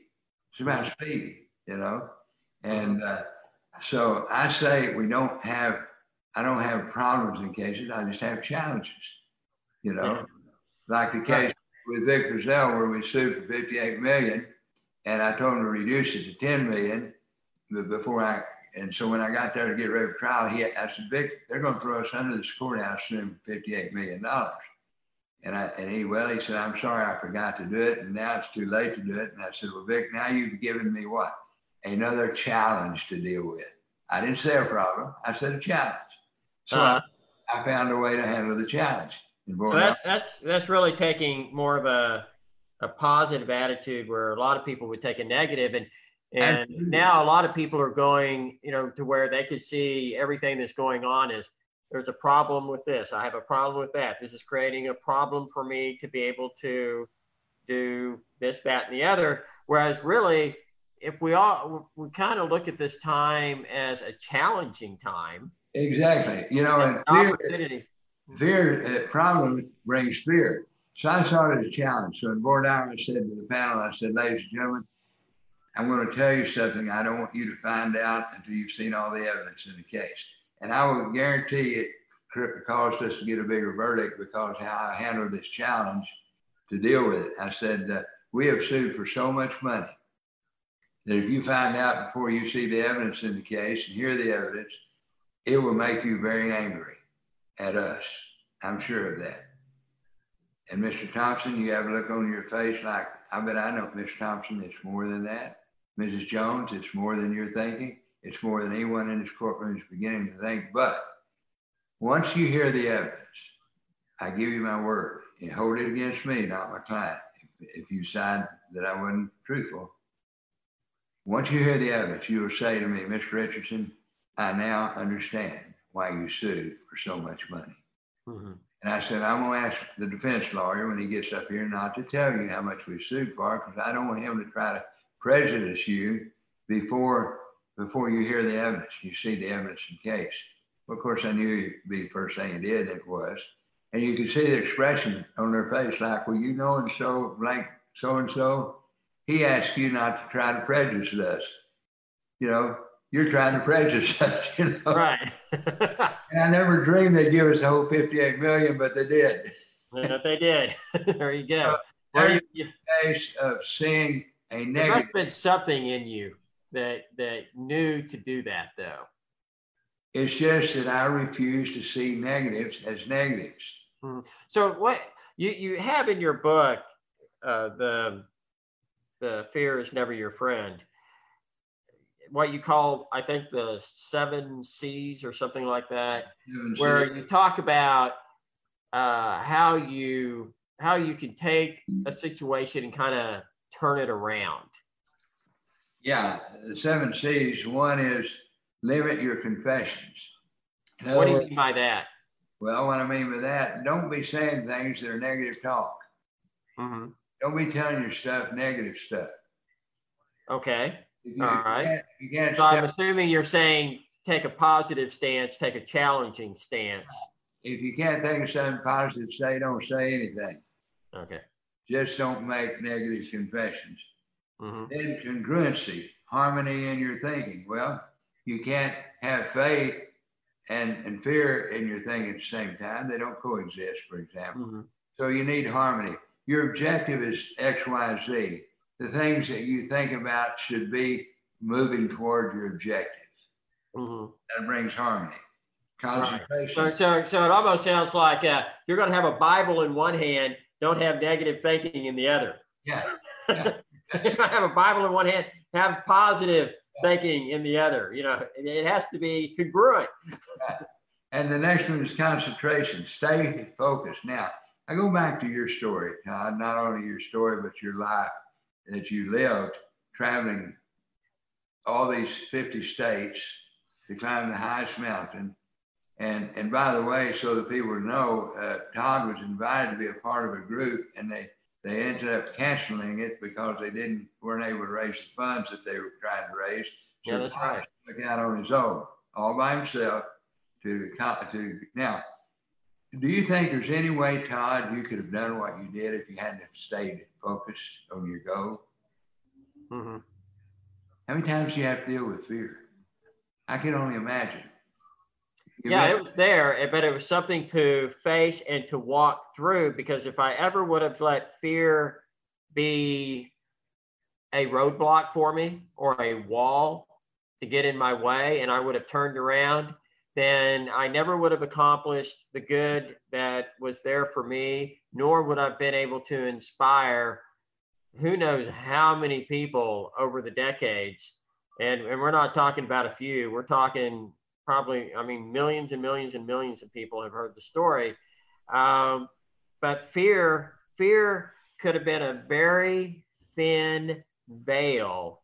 It's about speed, you know. And uh, so I say we don't have. I don't have problems in cases. I just have challenges, you know, like the case with Victor Zell where we sued for 58 million, and I told him to reduce it to 10 million before I. And so when I got there to get ready for trial, he I said, Vic, they're going to throw us under the courthouse soon for 58 million dollars. And I and he well, he said, I'm sorry I forgot to do it, and now it's too late to do it. And I said, Well, Vic, now you've given me what? Another challenge to deal with. I didn't say a problem. I said a challenge. So uh-huh. I, I, found a way to handle the challenge. So that's that's that's really taking more of a a positive attitude where a lot of people would take a negative and and now a lot of people are going, you know, to where they could see everything that's going on is there's a problem with this. I have a problem with that. This is creating a problem for me to be able to do this, that, and the other. Whereas really, if we all we kind of look at this time as a challenging time. Exactly. You know, and fear, opportunity. Fear, uh, problem brings fear. So I saw it as a challenge. So in voir dire, I said to the panel, I said, ladies and gentlemen, I'm going to tell you something I don't want you to find out until you've seen all the evidence in the case. And I would guarantee it caused us to get a bigger verdict because how I handled this challenge to deal with it. I said, uh, we have sued for so much money that if you find out before you see the evidence in the case and hear the evidence, it will make you very angry at us. I'm sure of that. And Mr. Thompson, you have a look on your face like, I bet I know, Mr. Thompson, it's more than that. Mrs. Jones, it's more than you're thinking. It's more than anyone in this courtroom is beginning to think. But once you hear the evidence, I give you my word and hold it against me, not my client. If, if you decide that I wasn't truthful, once you hear the evidence, you will say to me, Mr. Richardson, I now understand why you sued for so much money. Mm-hmm. And I said, I'm going to ask the defense lawyer when he gets up here not to tell you how much we sued for because I don't want him to try to prejudice you before before you hear the evidence. You see the evidence in case. Well, of course, I knew it'd be the first thing he did. It was, and you could see the expression on their face, like, "Well, you know, and so, like so and so." He asked you not to try to prejudice us. You know, you're trying to prejudice us, you know. Right. and I never dreamed they'd give us the whole 58 million, but they did. but they did. there you go. Uh, you, case of seeing a negative. There must have been something in you that that knew to do that, though. It's just that I refuse to see negatives as negatives. Mm-hmm. So what you you have in your book, uh, the the fear is never your friend. What you call, I think, the seven C's or something like that, where you talk about uh, how you how you can take a situation and kind of turn it around. Yeah, the seven C's. One is limit your confessions. What do you mean by that? Well, what I mean by that, don't be saying things that are negative talk. Mm-hmm. Don't be telling your stuff negative stuff. Okay. You, All right. Can't, you can't so I'm assuming you're saying take a positive stance, take a challenging stance. If you can't think of something positive, say don't say anything. Okay. Just don't make negative confessions. Mm-hmm. Then congruency, harmony in your thinking. Well, you can't have faith and, and fear in your thinking at the same time. They don't coexist, for example. Mm-hmm. So you need harmony. Your objective is X, Y, Z. The things that you think about should be moving toward your objectives. Mm-hmm. That brings harmony. Concentration. Right. So, so, so it almost sounds like uh, you're going to have a Bible in one hand, don't have negative thinking in the other. Yeah. yeah. have a Bible in one hand, have positive yeah. thinking in the other. You know, it has to be congruent. Yeah. And the next one is concentration. Stay focused. Now, I go back to your story, Todd, not only your story, but your life that you lived traveling all these 50 states to climb the highest mountain. And, and by the way, so that people know, uh, Todd was invited to be a part of a group and they, they ended up canceling it because they didn't weren't able to raise the funds that they were trying to raise. So yeah, that's Todd right. Took out on his own, all by himself. To, to now, do you think there's any way, Todd, you could have done what you did if you hadn't stayed focused on your goal? Mm-hmm. How many times do you have to deal with fear? I can only imagine. You yeah, it was there, eh, but it was something to face and to walk through because if I ever would have let fear be a roadblock for me or a wall to get in my way and I would have turned around, then I never would have accomplished the good that was there for me, nor would I have been able to inspire who knows how many people over the decades. And, and we're not talking about a few, we're talking probably, I mean, millions and millions and millions of people have heard the story. Um, but fear, fear could have been a very thin veil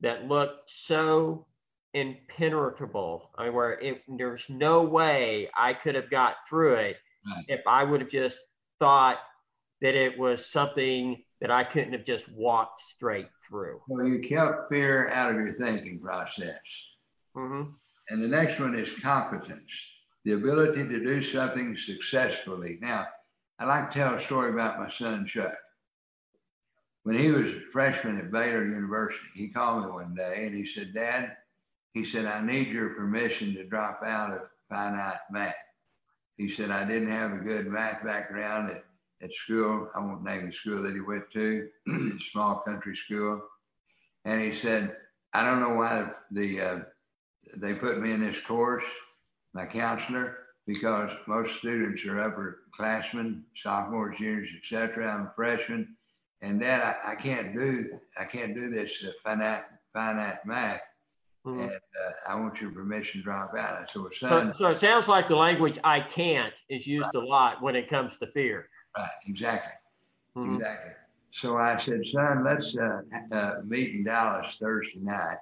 that looked so impenetrable, I mean, where it, there's no way I could have got through it right. if I would have just thought that it was something that I couldn't have just walked straight through. Well, you kept fear out of your thinking process. Mm-hmm. And the next one is competence, the ability to do something successfully. Now, I like to tell a story about my son Chuck. When he was a freshman at Baylor University, he called me one day and he said, Dad, he said, I need your permission to drop out of finite math. He said, I didn't have a good math background at, at school. I won't name the school that he went to, small country school. And he said, I don't know why the, uh, they put me in this course, my counselor, because most students are upperclassmen, sophomores, juniors, etc. I'm a freshman, and Dad, I, I, can't do I can't do this uh, finite finite math. Mm-hmm. And uh, I want your permission to drop out. I said, well, son. So, so, it sounds like the language I can't is used right. a lot when it comes to fear. Right, exactly. Mm-hmm. Exactly. So I said, son, let's uh, uh, meet in Dallas Thursday night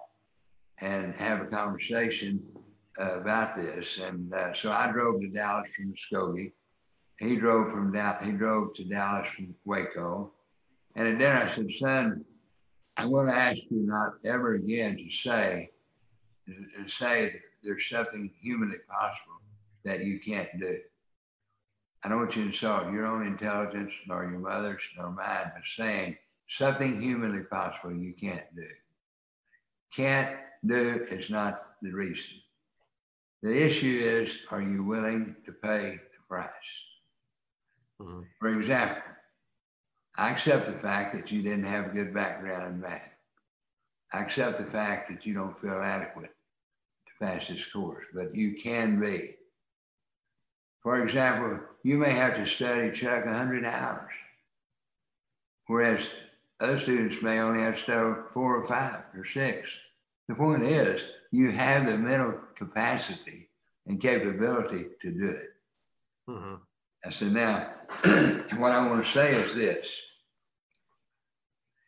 and have a conversation uh, about this. And uh, so I drove to Dallas from Muskogee. He drove from Dallas, he drove to Dallas from Waco. And at dinner I said, son, I'm going to ask you not ever again to say and say that there's something humanly possible that you can't do. I don't want you to insult your own intelligence, nor your mother's, nor mine, but saying something humanly possible you can't do. Can't do is not the reason. The issue is, are you willing to pay the price? Mm-hmm. For example, I accept the fact that you didn't have a good background in math. I accept the fact that you don't feel adequate this course, but you can be. For example, you may have to study Chuck 100 hours, whereas other students may only have to study four or five or six. The point is, you have the mental capacity and capability to do it. Mm-hmm. I said, now, what I want to say is this.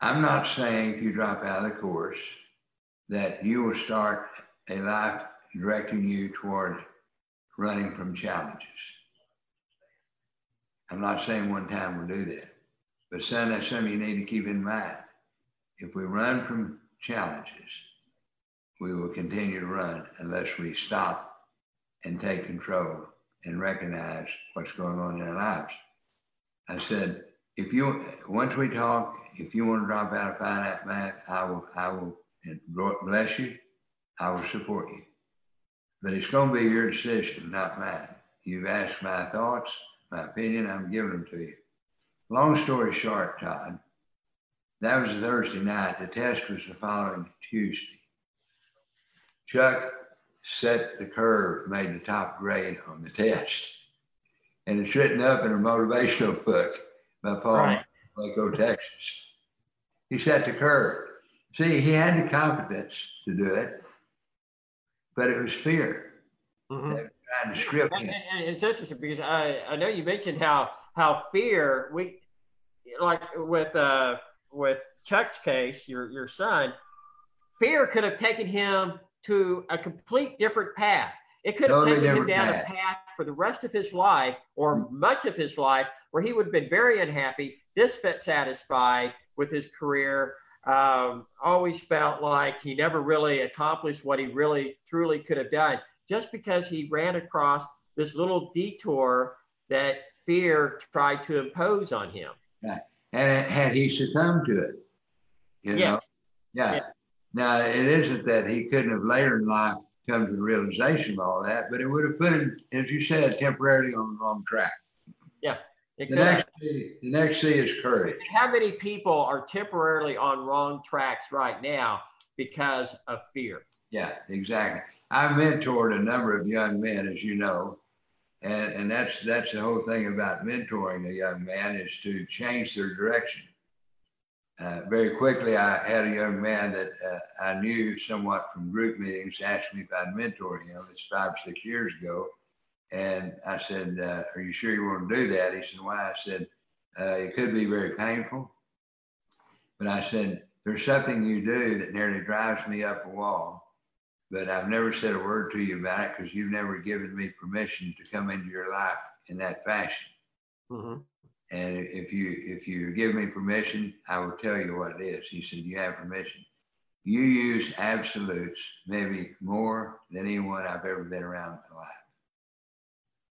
I'm not saying if you drop out of the course that you will start a life directing you toward running from challenges. I'm not saying one time we'll do that, but son, that's something you need to keep in mind. If we run from challenges, we will continue to run unless we stop and take control and recognize what's going on in our lives. I said, if you once we talk, if you want to drop out of finite math, I will I will bless you. I will support you. But it's going to be your decision, not mine. You've asked my thoughts, my opinion. I'm giving them to you. Long story short, Todd, that was a Thursday night. The test was the following Tuesday. Chuck set the curve, made the top grade on the test. And it's written up in a motivational book by Paul right. Waco, Texas. He set the curve. See, he had the competence to do it, but it was fear. Mm-hmm. trying to script him. And, and, it's interesting because I, I know you mentioned how how fear we like with uh with Chuck's case, your your son, fear could have taken him to a complete different path. It could have totally taken him down path. a path for the rest of his life or mm-hmm. much of his life where he would have been very unhappy, dissatisfied with his career, um, always felt like he never really accomplished what he really truly could have done just because he ran across this little detour that fear tried to impose on him. Yeah. And had he succumbed to it, you know? Yeah. yeah. Now, it isn't that he couldn't have later in life come to the realization of all that, but it would have put him, as you said, temporarily on the wrong track. Yeah. The next, C, the next C is courage. How many people are temporarily on wrong tracks right now because of fear? Yeah, exactly. I've mentored a number of young men, as you know, and, and that's that's the whole thing about mentoring a young man is to change their direction. Uh, very quickly, I had a young man that uh, I knew somewhat from group meetings asked me if I'd mentor him. It's five, six years ago. And I said, uh, Are you sure you want to do that? He said, Why? I said, uh, It could be very painful. But I said, There's something you do that nearly drives me up a wall. But I've never said a word to you about it because you've never given me permission to come into your life in that fashion. Mm-hmm. And if you if you give me permission, I will tell you what it is. He said, You have permission. You use absolutes maybe more than anyone I've ever been around in my life.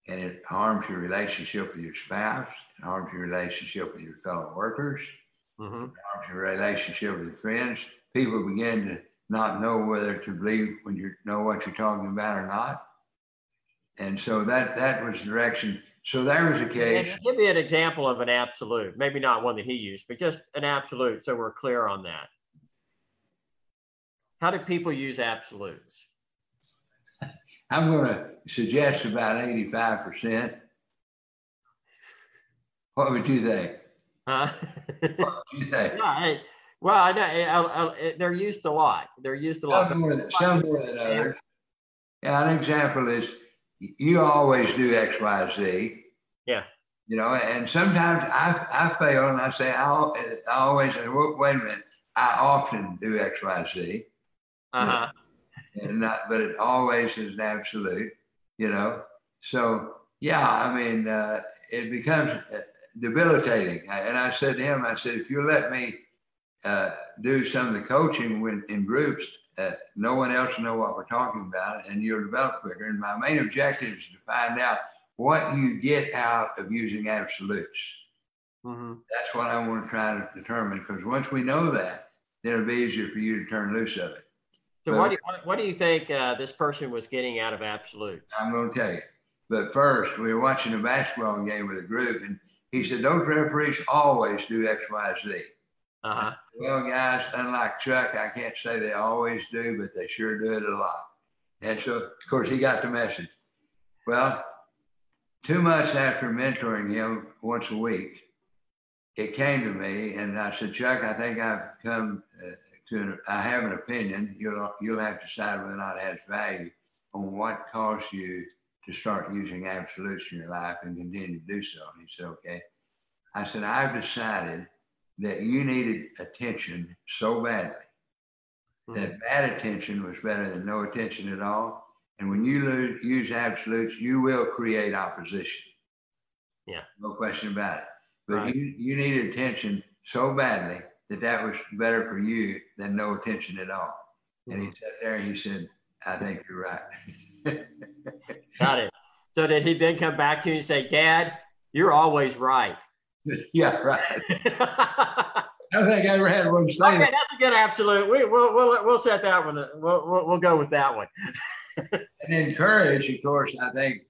And it harms your relationship with your spouse, it harms your relationship with your fellow workers, mm-hmm. it harms your relationship with your friends. People begin to not know whether to believe when you know what you're talking about or not. And so that that was the direction so there was a case. And give me an example of an absolute, maybe not one that he used, but just an absolute so we're clear on that. How do people use absolutes? I'm going to suggest about 85%. What would you think? Huh? what would you think? Yeah, well, I know I, I, they're used a lot. They're used a lot. Some more than, some more than others. Yeah, an example is you always do X, Y, Z. Yeah. You know, and sometimes I, I fail and I say, I, I always say, well, wait a minute, I often do X, Y, Z. Uh-huh. And not, but it always is an absolute, you know. So, yeah, I mean, uh, it becomes uh, debilitating. And I said to him, I said, if you let me uh, do some of the coaching when, in groups, uh, no one else will know what we're talking about, and you'll develop quicker. And my main objective is to find out what you get out of using absolutes. Mm-hmm. That's what I want to try to determine because once we know that, then it'll be easier for you to turn loose of it. So, what do, you, what do you think uh, this person was getting out of absolutes? I'm going to tell you. But first, we were watching a basketball game with a group, and he said, Those referees always do X, Y, Z. Uh-huh. Well, guys, unlike Chuck, I can't say they always do, but they sure do it a lot. And so, of course, he got the message. Well, two months after mentoring him once a week, it came to me, and I said, Chuck, I think I've come to, I have an opinion. You'll, you'll have to decide whether or not it has value on what caused you to start using absolutes in your life and continue to do so. And he said, okay. I said, I've decided that you needed attention so badly mm-hmm. that bad attention was better than no attention at all. And when you lose, use absolutes, you will create opposition. Yeah. No question about it. But right. you, you need attention so badly that that was better for you than no attention at all. And he mm-hmm. sat there and he said, I think you're right. Got it. So did he then come back to you and say, Dad, you're always right? yeah, right. I don't think I ever had one say Okay, that's a good absolute. We, we'll, we'll, we'll set that one. We'll, we'll, we'll go with that one. and then courage, of course, I think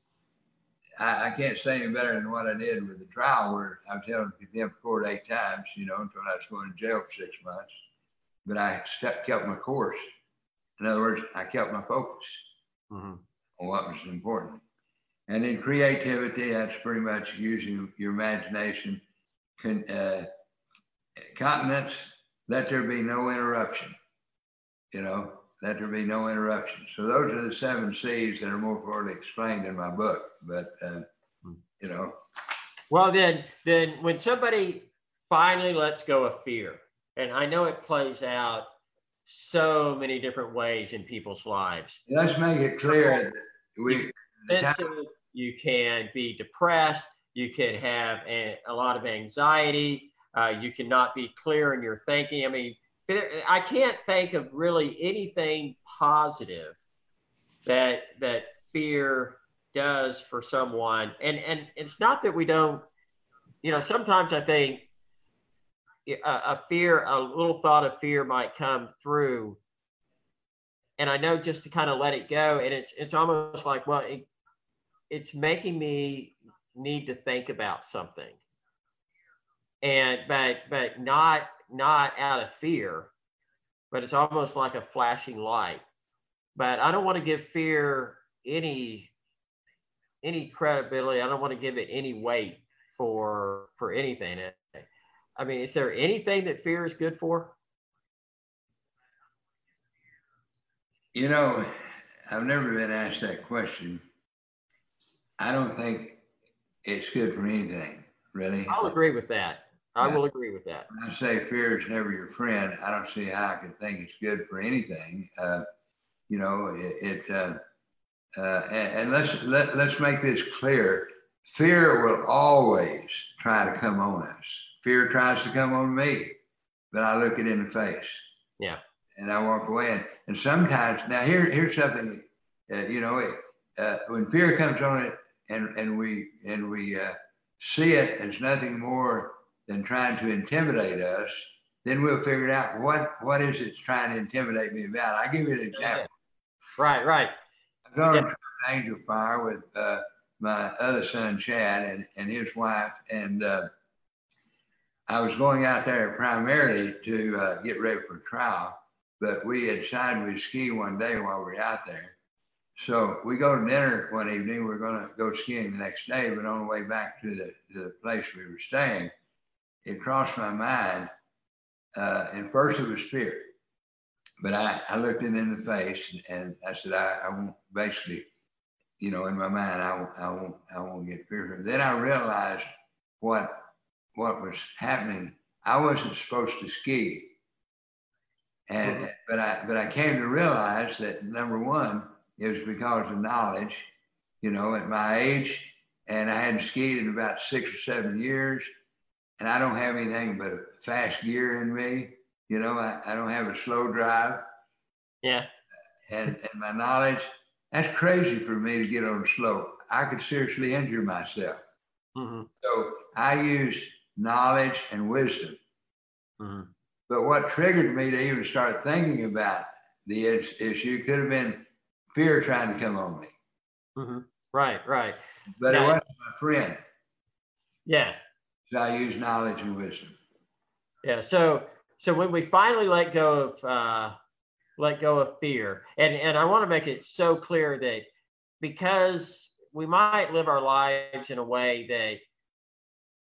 I, I, can't say any better than what I did with the trial where I was held in contempt of court eight times, you know, until I was going to jail for six months. But I kept my course. In other words, I kept my focus mm-hmm. on what was important. And in creativity, that's pretty much using your imagination. Con, uh, continence, let there be no interruption. You know, let there be no interruption. So those are the seven C's that are more fully explained in my book. But uh, you know. Well, then, then when somebody finally lets go of fear, and I know it plays out so many different ways in people's lives. Let's make it clear that we. You can be depressed. You can have a, a lot of anxiety. Uh, you cannot be clear in your thinking. I mean, I can't think of really anything positive that that fear does for someone. And and it's not that we don't, you know, sometimes I think a, a fear, a little thought of fear might come through. And I know just to kind of let it go. And it's it's almost like, well, it, it's making me need to think about something. And but but not not out of fear, but it's almost like a flashing light. But I don't want to give fear any any credibility. I don't want to give it any weight for for anything. I mean, is there anything that fear is good for? You know, I've never been asked that question. I don't think it's good for anything, really. I'll agree with that. I will agree with that. When I say fear is never your friend, I don't see how I can think it's good for anything. Uh, you know, it, it uh, uh, and, and, let's let, let's make this clear. Fear will always try to come on us. Fear tries to come on me, but I look it in the face. Yeah. And I walk away. And, and sometimes, now here, here's something, uh, you know, uh, when fear comes on it and, and we, and we uh, see it as nothing more than trying to intimidate us, then we'll figure out what what is it trying to intimidate me about. I'll give you an example. Right, right. I've gone yeah. to Angel Fire with uh, my other son Chad and, and his wife, and uh, I was going out there primarily to uh, get ready for trial, but we had decided we'd ski one day while we were out there. So we go to dinner one evening. We we're going to go skiing the next day, but on the way back to the, to the place we were staying, it crossed my mind. Uh, and first it was fear, but I, I looked it in the face and I said, I, I won't basically, you know, in my mind, I won't, I won't, I won't get fear. Then I realized what, what was happening. I wasn't supposed to ski. And, mm-hmm. but I, but I came to realize that number one, it was because of knowledge, you know, at my age, and I hadn't skied in about six or seven years and I don't have anything but fast gear in me. You know, I, I don't have a slow drive. Yeah. And, and my knowledge, that's crazy for me to get on a slope. I could seriously injure myself. Mm-hmm. So I use knowledge and wisdom. Mm-hmm. But what triggered me to even start thinking about the issue. Could have been fear trying to come on me. Mm-hmm. Right, right. But now, it wasn't my friend. Yes. So I use knowledge and wisdom. Yeah. So so when we finally let go of uh, let go of fear, and and I want to make it so clear that because we might live our lives in a way that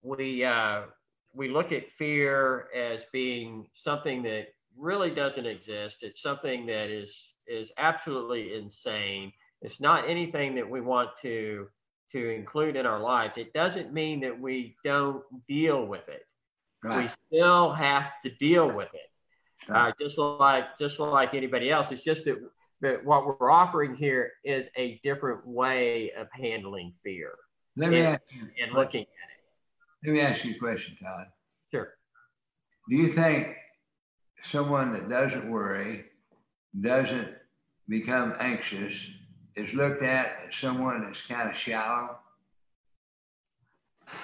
we uh, we look at fear as being something that really doesn't exist. It's something that is is absolutely insane. It's not anything that we want to to include in our lives. It doesn't mean that we don't deal with it. Right. We still have to deal with it, right. uh, just like just like anybody else. It's just that that what we're offering here is a different way of handling fear. Let me and, ask you, and looking at it. Let me ask you a question, Todd. Sure. Do you think someone that doesn't worry, doesn't become anxious, is looked at as someone that's kind of shallow?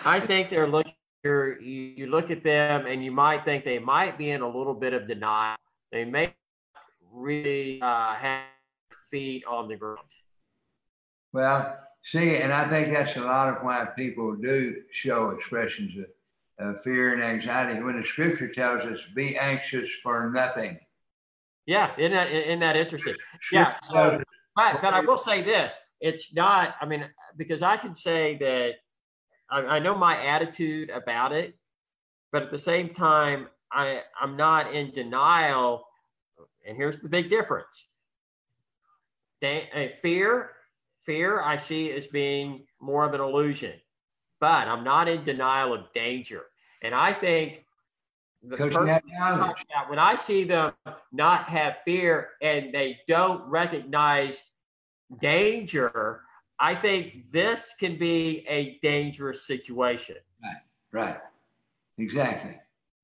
I think they're looking. You, you look at them and you might think they might be in a little bit of denial. They may really uh, have feet on the ground. Well, see, and I think that's a lot of why people do show expressions of, of fear and anxiety when the scripture tells us, be anxious for nothing. Yeah, isn't that, isn't that interesting? Yeah. So, but, but I will say this it's not, I mean, because I can say that I, I know my attitude about it, but at the same time, I, I'm not in denial. And here's the big difference uh, fear, fear I see as being more of an illusion, but I'm not in denial of danger. And I think the person when I see them not have fear and they don't recognize danger, I think this can be a dangerous situation. Right, right, exactly.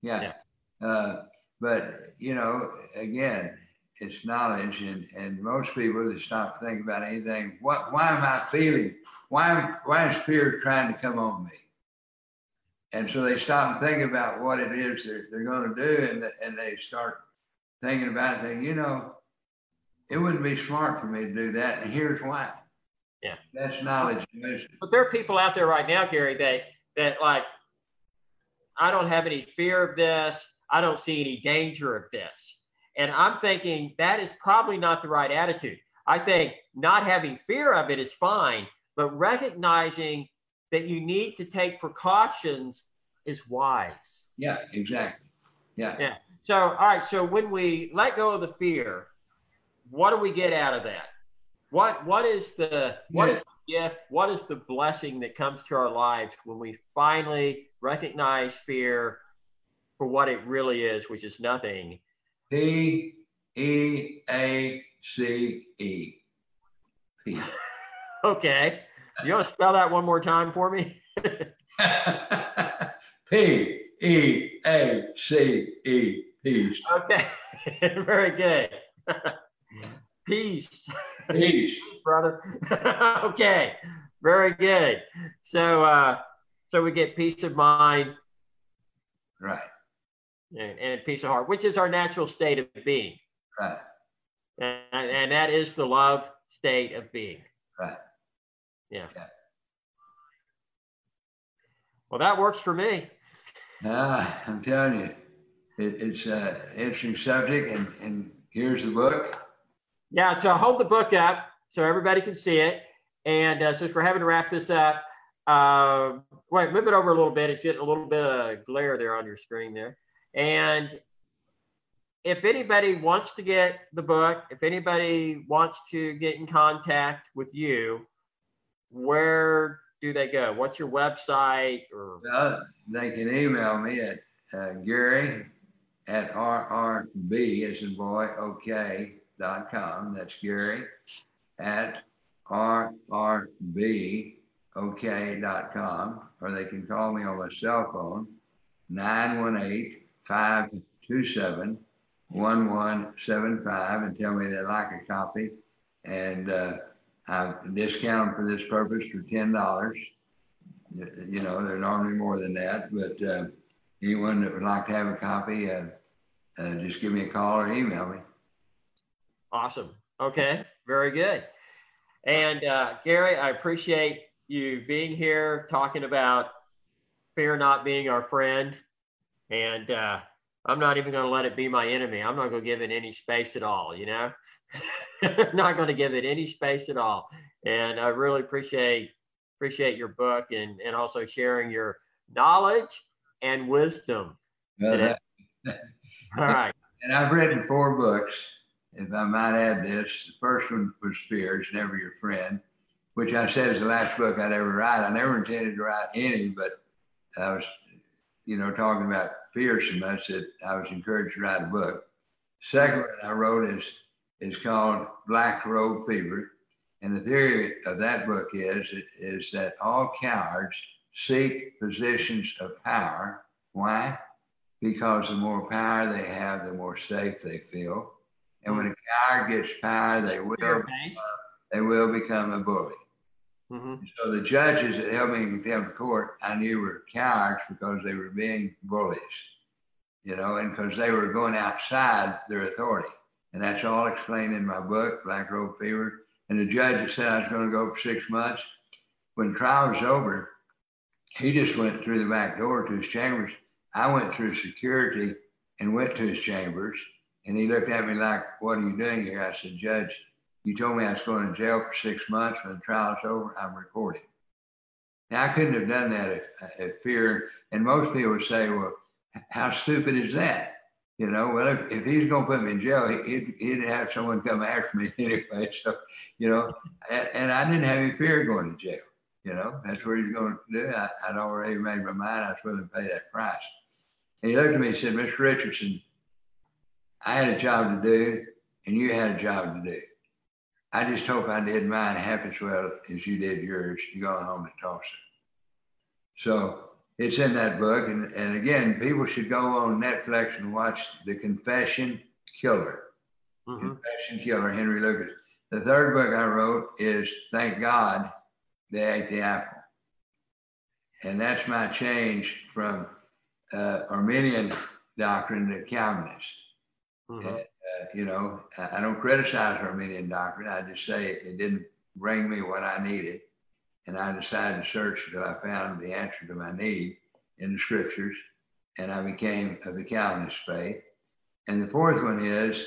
Yeah. yeah. Uh, but, you know, again, it's knowledge, and, and most people that stop to think about anything, what, why am I feeling? Why, why is fear trying to come on me? And so they stop and think about what it is they're, they're going to do, and, and they start thinking about it, thinking, you know, it wouldn't be smart for me to do that, and here's why. Yeah. That's knowledge. But there are people out there right now, Gary, that that like, I don't have any fear of this. I don't see any danger of this. And I'm thinking that is probably not the right attitude. I think not having fear of it is fine, but recognizing that you need to take precautions is wise. Yeah, exactly. Yeah. Yeah. So, all right. So when we let go of the fear, what do we get out of that? What what is the what is the gift? What is the blessing that comes to our lives when we finally recognize fear for what it really is, which is nothing? P E A C E. Okay. You want to spell that one more time for me? P E A C E. Peace. Okay. Very good. Peace. Peace. Peace, brother. okay. Very good. So uh so we get peace of mind. Right. And, and peace of heart, which is our natural state of being. Right. And, and that is the love state of being. Right. Yeah. yeah. Well, that works for me. Ah, I'm telling you, it, it's an interesting subject, and, and here's the book. Yeah, so hold the book up so everybody can see it. And uh, since we're having to wrap this up, uh, wait, move it over a little bit. It's getting a little bit of glare there on your screen there. And if anybody wants to get the book, if anybody wants to get in contact with you, where do they go? What's your website? Or uh, they can email me at uh, Gary at rrb as in boy okay dot com. That's Gary at rrb okay dot com, or they can call me on my cell phone 918 527 1175 and tell me they'd like a copy. And uh, I discount them for this purpose for $10. You know, they're normally more than that, but uh, anyone that would like to have a copy, uh, uh, just give me a call or email me. Awesome. Okay. Very good. And uh, Gary, I appreciate you being here talking about fear not being our friend. And uh, I'm not even going to let it be my enemy. I'm not going to give it any space at all, you know? not going to give it any space at all. And I really appreciate appreciate your book and, and also sharing your knowledge and wisdom. Well, all right. And I've written four books, if I might add this. The first one was Fear, It's Never Your Friend, which I said is the last book I'd ever write. I never intended to write any, but I was, you know, talking about fear so much that I was encouraged to write a book. Second one I wrote is is called Black Robe Fever. And the theory of that book is, is that all cowards seek positions of power. Why? Because the more power they have, the more safe they feel. And when a coward gets power, they will, they will become a bully. Mm-hmm. So the judges that held me in contempt court, I knew were cowards because they were being bullies, you know, and because they were going outside their authority. And that's all explained in my book, Black Robe Fever. And the judge that said I was going to go for six months, when trial was over, he just went through the back door to his chambers. I went through security and went to his chambers. And he looked at me like, What are you doing here? I said, Judge, you told me I was going to jail for six months. When the trial's over, I'm recording. Now, I couldn't have done that if, if fear, and most people would say, Well, how stupid is that? You know, well, if, if he's going to put me in jail, he'd, he'd have someone come after me anyway. So, you know, and, and, I didn't have any fear going to jail. You know, that's what he's going to do. I, would already made my mind. I was willing to pay that price. And he looked at me and said, Mr. Richardson, I had a job to do, and you had a job to do. I just hope I did mine half as well as you did yours. You going home to Tulsa. So it's in that book. And, and again, people should go on Netflix and watch The Confession Killer. Mm-hmm. Confession Killer, Henry Lucas. The third book I wrote is Thank God They Ate the Apple. And that's my change from uh, Arminian doctrine to Calvinist. Mm-hmm. Uh, you know, I, don't criticize Arminian doctrine. I just say it didn't bring me what I needed. And I decided to search until I found the answer to my need in the scriptures. And I became of the Calvinist faith. And the fourth one is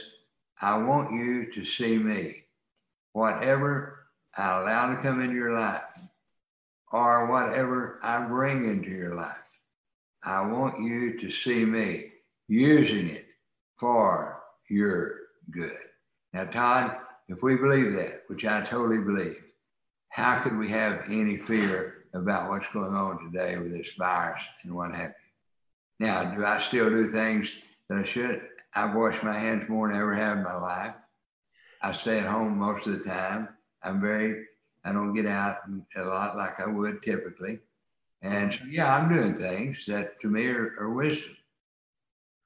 I want you to see me. Whatever I allow to come into your life, or whatever I bring into your life, I want you to see me using it for your good. Now, Todd, if we believe that, which I totally believe, how could we have any fear about what's going on today with this virus and what have you? Now, do I still do things that I should? I've washed my hands more than I ever have in my life. I stay at home most of the time. I'm very, I don't get out a lot like I would typically. And so, yeah, I'm doing things that to me are, are wisdom.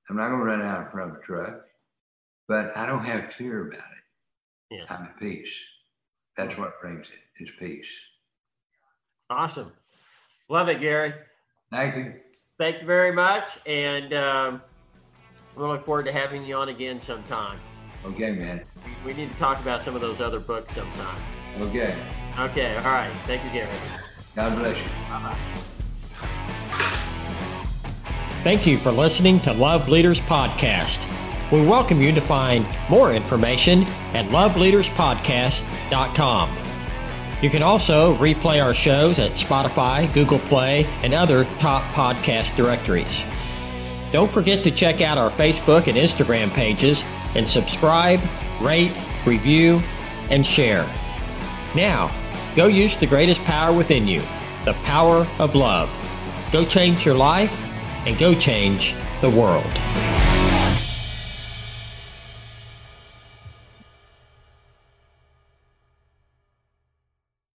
I'm not going to run out in front of a truck, but I don't have fear about it. Yes. I'm at peace. That's what brings it is peace. Awesome. Love it, Gary. Thank you. Thank you very much. And um, we'll look forward to having you on again sometime. Okay, man. We need to talk about some of those other books sometime. Okay. Okay. All right. Thank you, Gary. God bless you. Bye-bye. Thank you for listening to Love Leaders Podcast. We welcome you to find more information at loveleaderspodcast.com. You can also replay our shows at Spotify, Google Play, and other top podcast directories. Don't forget to check out our Facebook and Instagram pages and subscribe, rate, review, and share. Now, go use the greatest power within you, the power of love. Go change your life and go change the world.